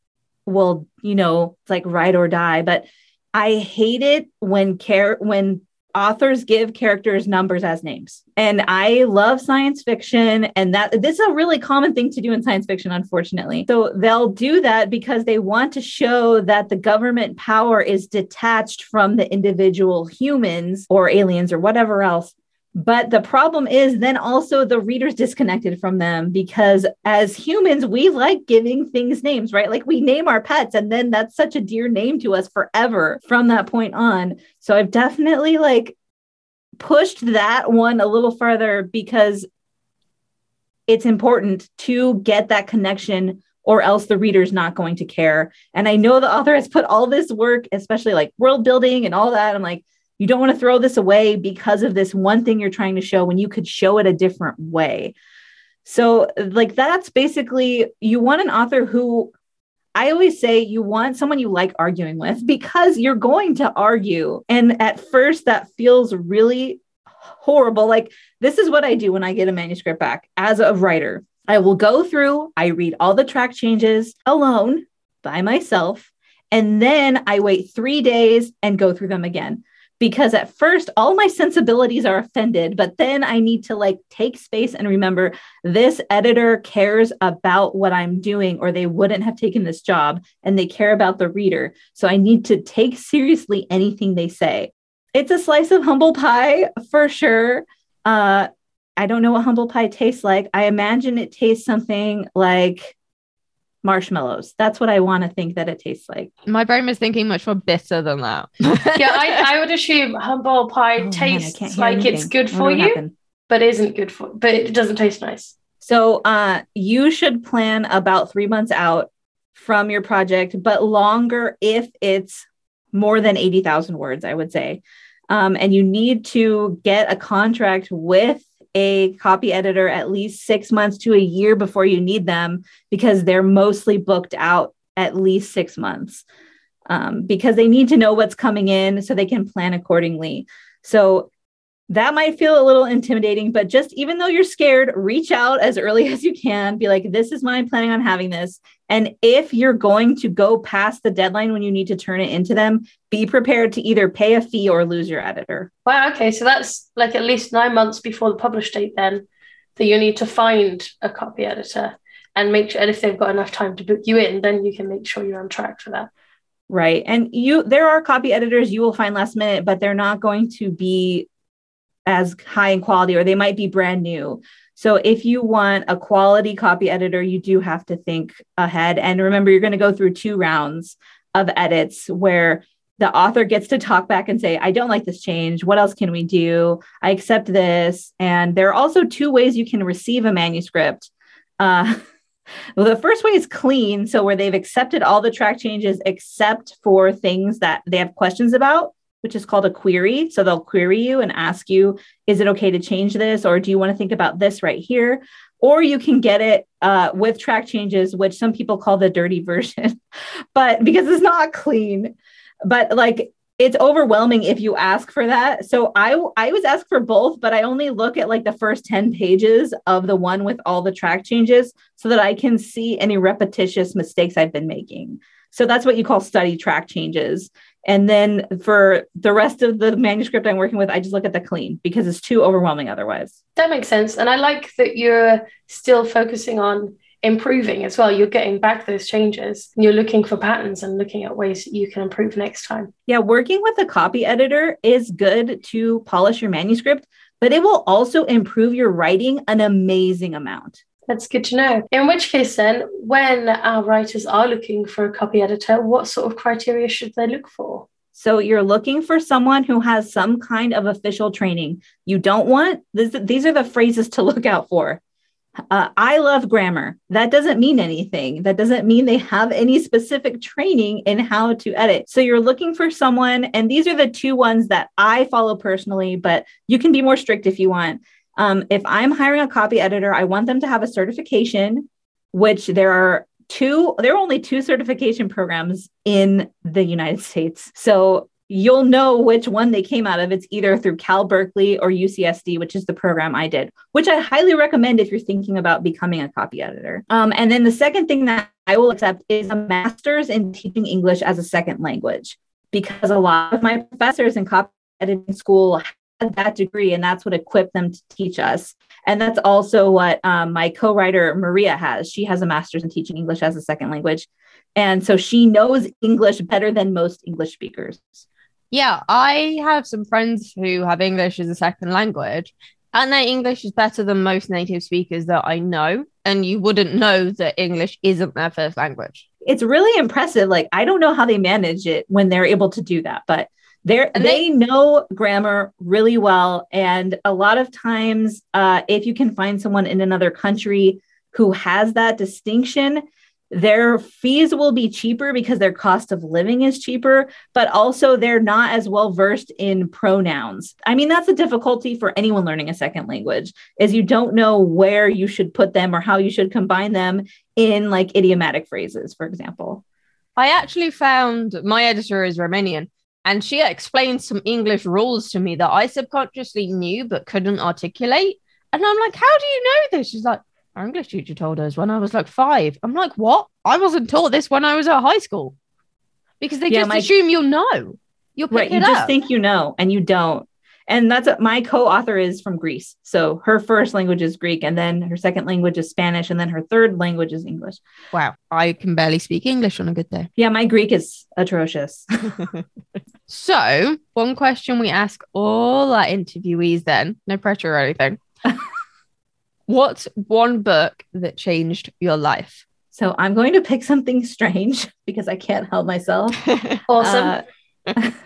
will, you know, like ride or die, but I hate it when care when authors give characters numbers as names. And I love science fiction and that this is a really common thing to do in science fiction unfortunately. So they'll do that because they want to show that the government power is detached from the individual humans or aliens or whatever else. But the problem is then also the reader's disconnected from them because as humans, we like giving things names, right? Like we name our pets and then that's such a dear name to us forever from that point on. So I've definitely like pushed that one a little further because it's important to get that connection or else the reader's not going to care. And I know the author has put all this work, especially like world building and all that. I'm like, you don't want to throw this away because of this one thing you're trying to show when you could show it a different way. So, like, that's basically you want an author who I always say you want someone you like arguing with because you're going to argue. And at first, that feels really horrible. Like, this is what I do when I get a manuscript back as a writer. I will go through, I read all the track changes alone by myself, and then I wait three days and go through them again because at first all my sensibilities are offended but then i need to like take space and remember this editor cares about what i'm doing or they wouldn't have taken this job and they care about the reader. So i need to take seriously anything they say. It's a slice of humble pie for sure. Uh, i don't know what humble pie tastes like. I imagine it tastes something like marshmallows. That's what I want to think that it tastes like. My brain was thinking much more bitter than that. yeah, I, I would assume humble pie oh, tastes man, like anything. it's good for you, happen. but isn't good for, but it doesn't taste nice. So uh, you should plan about three months out from your project, but longer if it's more than 80,000 words, I would say. Um, and you need to get a contract with a copy editor at least six months to a year before you need them because they're mostly booked out at least six months um, because they need to know what's coming in so they can plan accordingly. So that might feel a little intimidating, but just even though you're scared, reach out as early as you can. Be like, this is my planning on having this. And if you're going to go past the deadline when you need to turn it into them, be prepared to either pay a fee or lose your editor. Wow. Okay. So that's like at least nine months before the publish date, then that you need to find a copy editor and make sure, and if they've got enough time to book you in, then you can make sure you're on track for that. Right. And you, there are copy editors you will find last minute, but they're not going to be as high in quality or they might be brand new. So if you want a quality copy editor, you do have to think ahead. And remember, you're going to go through two rounds of edits where the author gets to talk back and say, I don't like this change. What else can we do? I accept this. And there are also two ways you can receive a manuscript. Uh, well, the first way is clean. So, where they've accepted all the track changes except for things that they have questions about which is called a query. So they'll query you and ask you, is it okay to change this? Or do you want to think about this right here? Or you can get it uh, with track changes, which some people call the dirty version, but because it's not clean. But like it's overwhelming if you ask for that. So I I was asked for both, but I only look at like the first 10 pages of the one with all the track changes so that I can see any repetitious mistakes I've been making. So that's what you call study track changes. And then for the rest of the manuscript I'm working with, I just look at the clean because it's too overwhelming otherwise. That makes sense. And I like that you're still focusing on improving as well. You're getting back those changes. and You're looking for patterns and looking at ways that you can improve next time. Yeah, working with a copy editor is good to polish your manuscript, but it will also improve your writing an amazing amount. That's good to know. In which case, then, when our writers are looking for a copy editor, what sort of criteria should they look for? So you're looking for someone who has some kind of official training. You don't want this, these are the phrases to look out for. Uh, I love grammar. That doesn't mean anything. That doesn't mean they have any specific training in how to edit. So you're looking for someone, and these are the two ones that I follow personally, but you can be more strict if you want. Um, if I'm hiring a copy editor, I want them to have a certification, which there are two, there are only two certification programs in the United States. So you'll know which one they came out of. It's either through Cal Berkeley or UCSD, which is the program I did, which I highly recommend if you're thinking about becoming a copy editor. Um, and then the second thing that I will accept is a master's in teaching English as a second language, because a lot of my professors in copy editing school that degree, and that's what equipped them to teach us. And that's also what um, my co writer Maria has. She has a master's in teaching English as a second language. And so she knows English better than most English speakers. Yeah, I have some friends who have English as a second language, and their English is better than most native speakers that I know. And you wouldn't know that English isn't their first language. It's really impressive. Like, I don't know how they manage it when they're able to do that, but they're, And they, know grammar really well. And a lot of times, uh, if you can find someone in another country who has that distinction, their fees will be cheaper because their cost of living is cheaper, but also they're not as well versed in pronouns. I mean, that's a difficulty for anyone learning a second language is you don't know where you should put them or how you should combine them in like idiomatic phrases, for example. I actually found my editor is Romanian, and she explained some English rules to me that I subconsciously knew but couldn't articulate. And I'm like, how do you know this? She's like, our English teacher told us when I was like five. I'm like, what? I wasn't taught this when I was at high school. Because they Yeah, just my- assume you'll know. You'll pick Right. You it just think you know and you don't. And that's what my co author is from Greece. So her first language is Greek, and then her second language is Spanish, and then her third language is English. wow, I can barely speak English on a good day. Yeah, my Greek is atrocious. So, one question we ask all our interviewees then, no pressure or anything. What's one book that changed your life? So I'm going to pick something strange because I can't help myself. Awesome. Uh,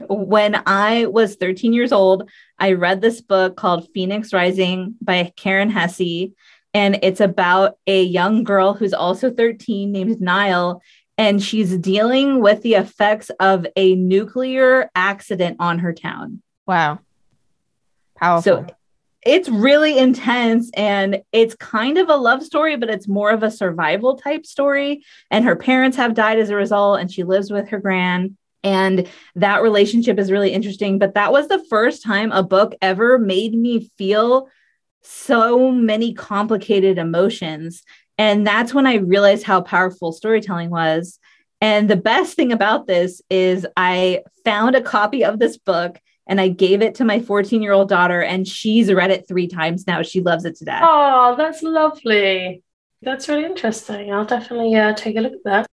when I was 13 years old, I read this book called Phoenix Rising by Karen Hesse. And it's about a young girl who's also 13 named Nyle. And she's dealing with the effects of a nuclear accident on her town. wow. Powerful. So it's really intense and it's kind of a love story, but it's more of a survival type story. And her parents have died as a result, and she lives with her gran. And that relationship is really interesting. But that was the first time a book ever made me feel so many complicated emotions. And that's when I realized how powerful storytelling was. And the best thing about this is I found a copy of this book and I gave it to my 14 year old daughter, and she's read it three times now. She loves it to death. Oh, that's lovely. That's really interesting. I'll definitely uh, take a look at that.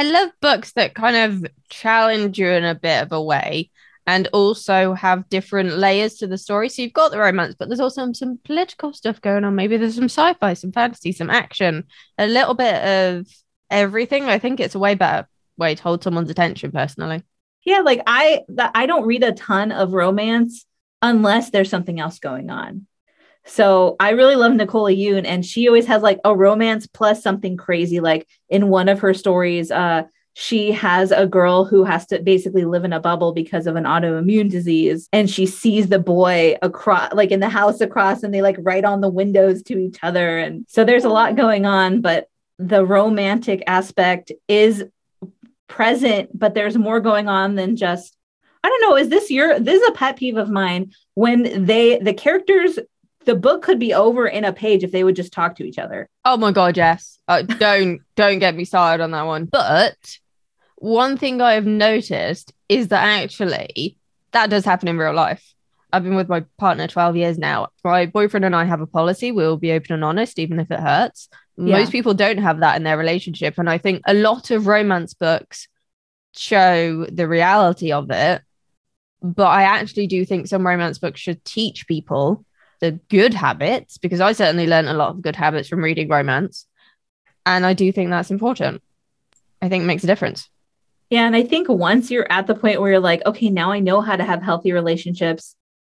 I love books that kind of challenge you in a bit of a way and also have different layers to the story. So you've got the romance, but there's also some political stuff going on. Maybe there's some sci fi, some fantasy, some action, a little bit of everything. I think it's a way better way to hold someone's attention personally. Yeah, like I I don't read a ton of romance unless there's something else going on. So I really love Nicola Yoon, and she always has like a romance plus something crazy. Like in one of her stories, uh, she has a girl who has to basically live in a bubble because of an autoimmune disease, and she sees the boy across, like in the house across, and they like write on the windows to each other. And so there's a lot going on, but the romantic aspect is present, but there's more going on than just I don't know, is this your this is a pet peeve of mine when they the characters the book could be over in a page if they would just talk to each other. Oh my god, yes. Uh, don't don't get me started on that one. But one thing I have noticed is that actually that does happen in real life. I've been with my partner 12 years now. My boyfriend and I have a policy. We'll be open and honest, even if it hurts. Yeah. Most people don't have that in their relationship. And I think a lot of romance books show the reality of it. But I actually do think some romance books should teach people the good habits because I certainly learned a lot of good habits from reading romance. And I do think that's important. I think it makes a difference. Yeah, and I think once you're at the point where you're like, okay, now I know how to have healthy relationships,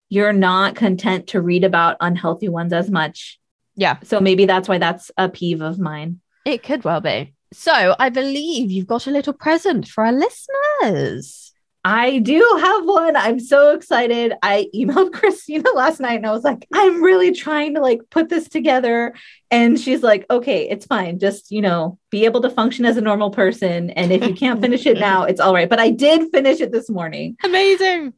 you're not content to read about unhealthy ones as much. Yeah. So maybe that's why that's a peeve of mine. It could well be. So I believe you've got a little present for our listeners. I do have one. I'm so excited. I emailed Christina last night and I was like, I'm really trying to like put this together. And she's like, okay, it's fine. Just, you know, be able to function as a normal person. And if you can't finish it now, it's all right. But I did finish it this morning. Amazing.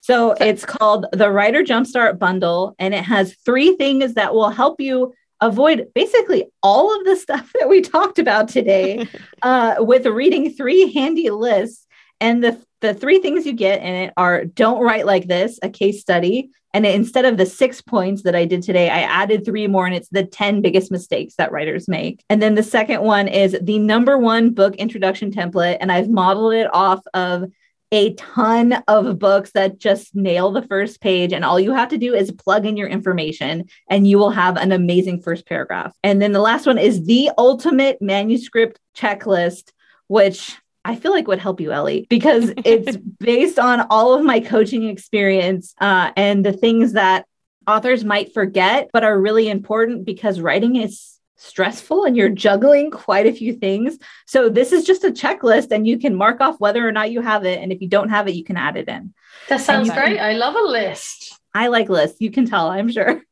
So it's called the Writer Jumpstart Bundle, and it has three things that will help you avoid basically all of the stuff that we talked about today uh, with reading three handy lists. And the, the three things you get in it are don't write like this, a case study. And instead of the six points that I did today, I added three more, and it's the 10 biggest mistakes that writers make. And then the second one is the number one book introduction template. And I've modeled it off of a ton of books that just nail the first page. And all you have to do is plug in your information and you will have an amazing first paragraph. And then the last one is the ultimate manuscript checklist, which I feel like would help you, Ellie, because it's based on all of my coaching experience uh, and the things that authors might forget, but are really important because writing is stressful and you're juggling quite a few things. So this is just a checklist and you can mark off whether or not you have it. And if you don't have it, you can add it in. That sounds great. I love a list. I like lists. You can tell, I'm sure.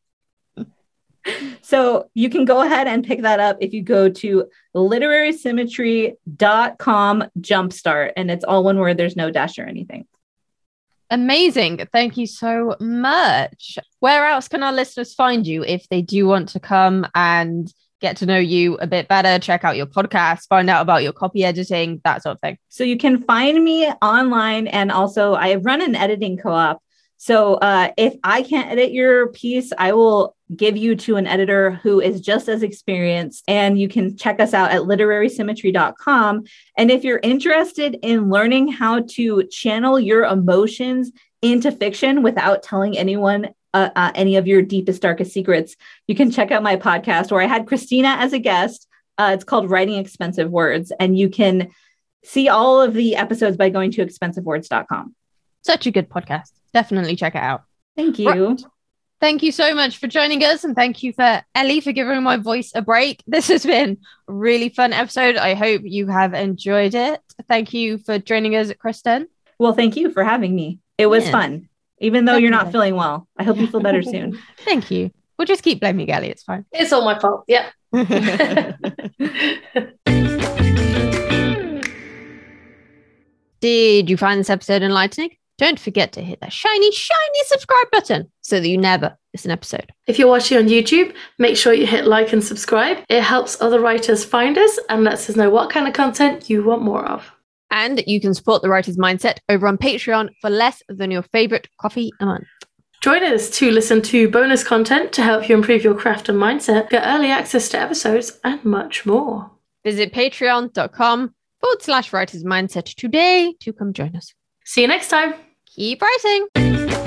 So you can go ahead and pick that up if you go to literarysymmetry.com jumpstart and it's all one word. There's no dash or anything. Amazing. Thank you so much. Where else can our listeners find you if they do want to come and get to know you a bit better, check out your podcast, find out about your copy editing, that sort of thing. So you can find me online. And also, I run an editing co op. So uh, if I can't edit your piece, I will give you to an editor who is just as experienced. And you can check us out at literarysymmetry.com. And if you're interested in learning how to channel your emotions into fiction without telling anyone uh, uh, any of your deepest, darkest secrets, you can check out my podcast where I had Christina as a guest. Uh, it's called Writing Expensive Words, and you can see all of the episodes by going to expensivewords.com. Such a good podcast. Definitely check it out. Thank you. Right. Thank you so much for joining us. And thank you for Ellie for giving my voice a break. This has been a really fun episode. I hope you have enjoyed it. Thank you for joining us, Kristin. Well, thank you for having me. It was yeah. fun even though Definitely. you're not feeling well. I hope you feel better soon. Thank you. We'll just keep blaming Ellie. It's fine. It's all my fault. Yeah. Did you find this episode enlightening? Don't forget to hit that shiny, shiny subscribe button so that you never miss an episode. If you're watching on YouTube, make sure you hit like and subscribe. It helps other writers find us and lets us know what kind of content you want more of. And you can support the writer's mindset over on Patreon for less than your favorite coffee a month. Join us to listen to bonus content to help you improve your craft and mindset, get early access to episodes, and much more. Visit patreon.com forward slash writer's mindset today to come join us. See you next time keep rising.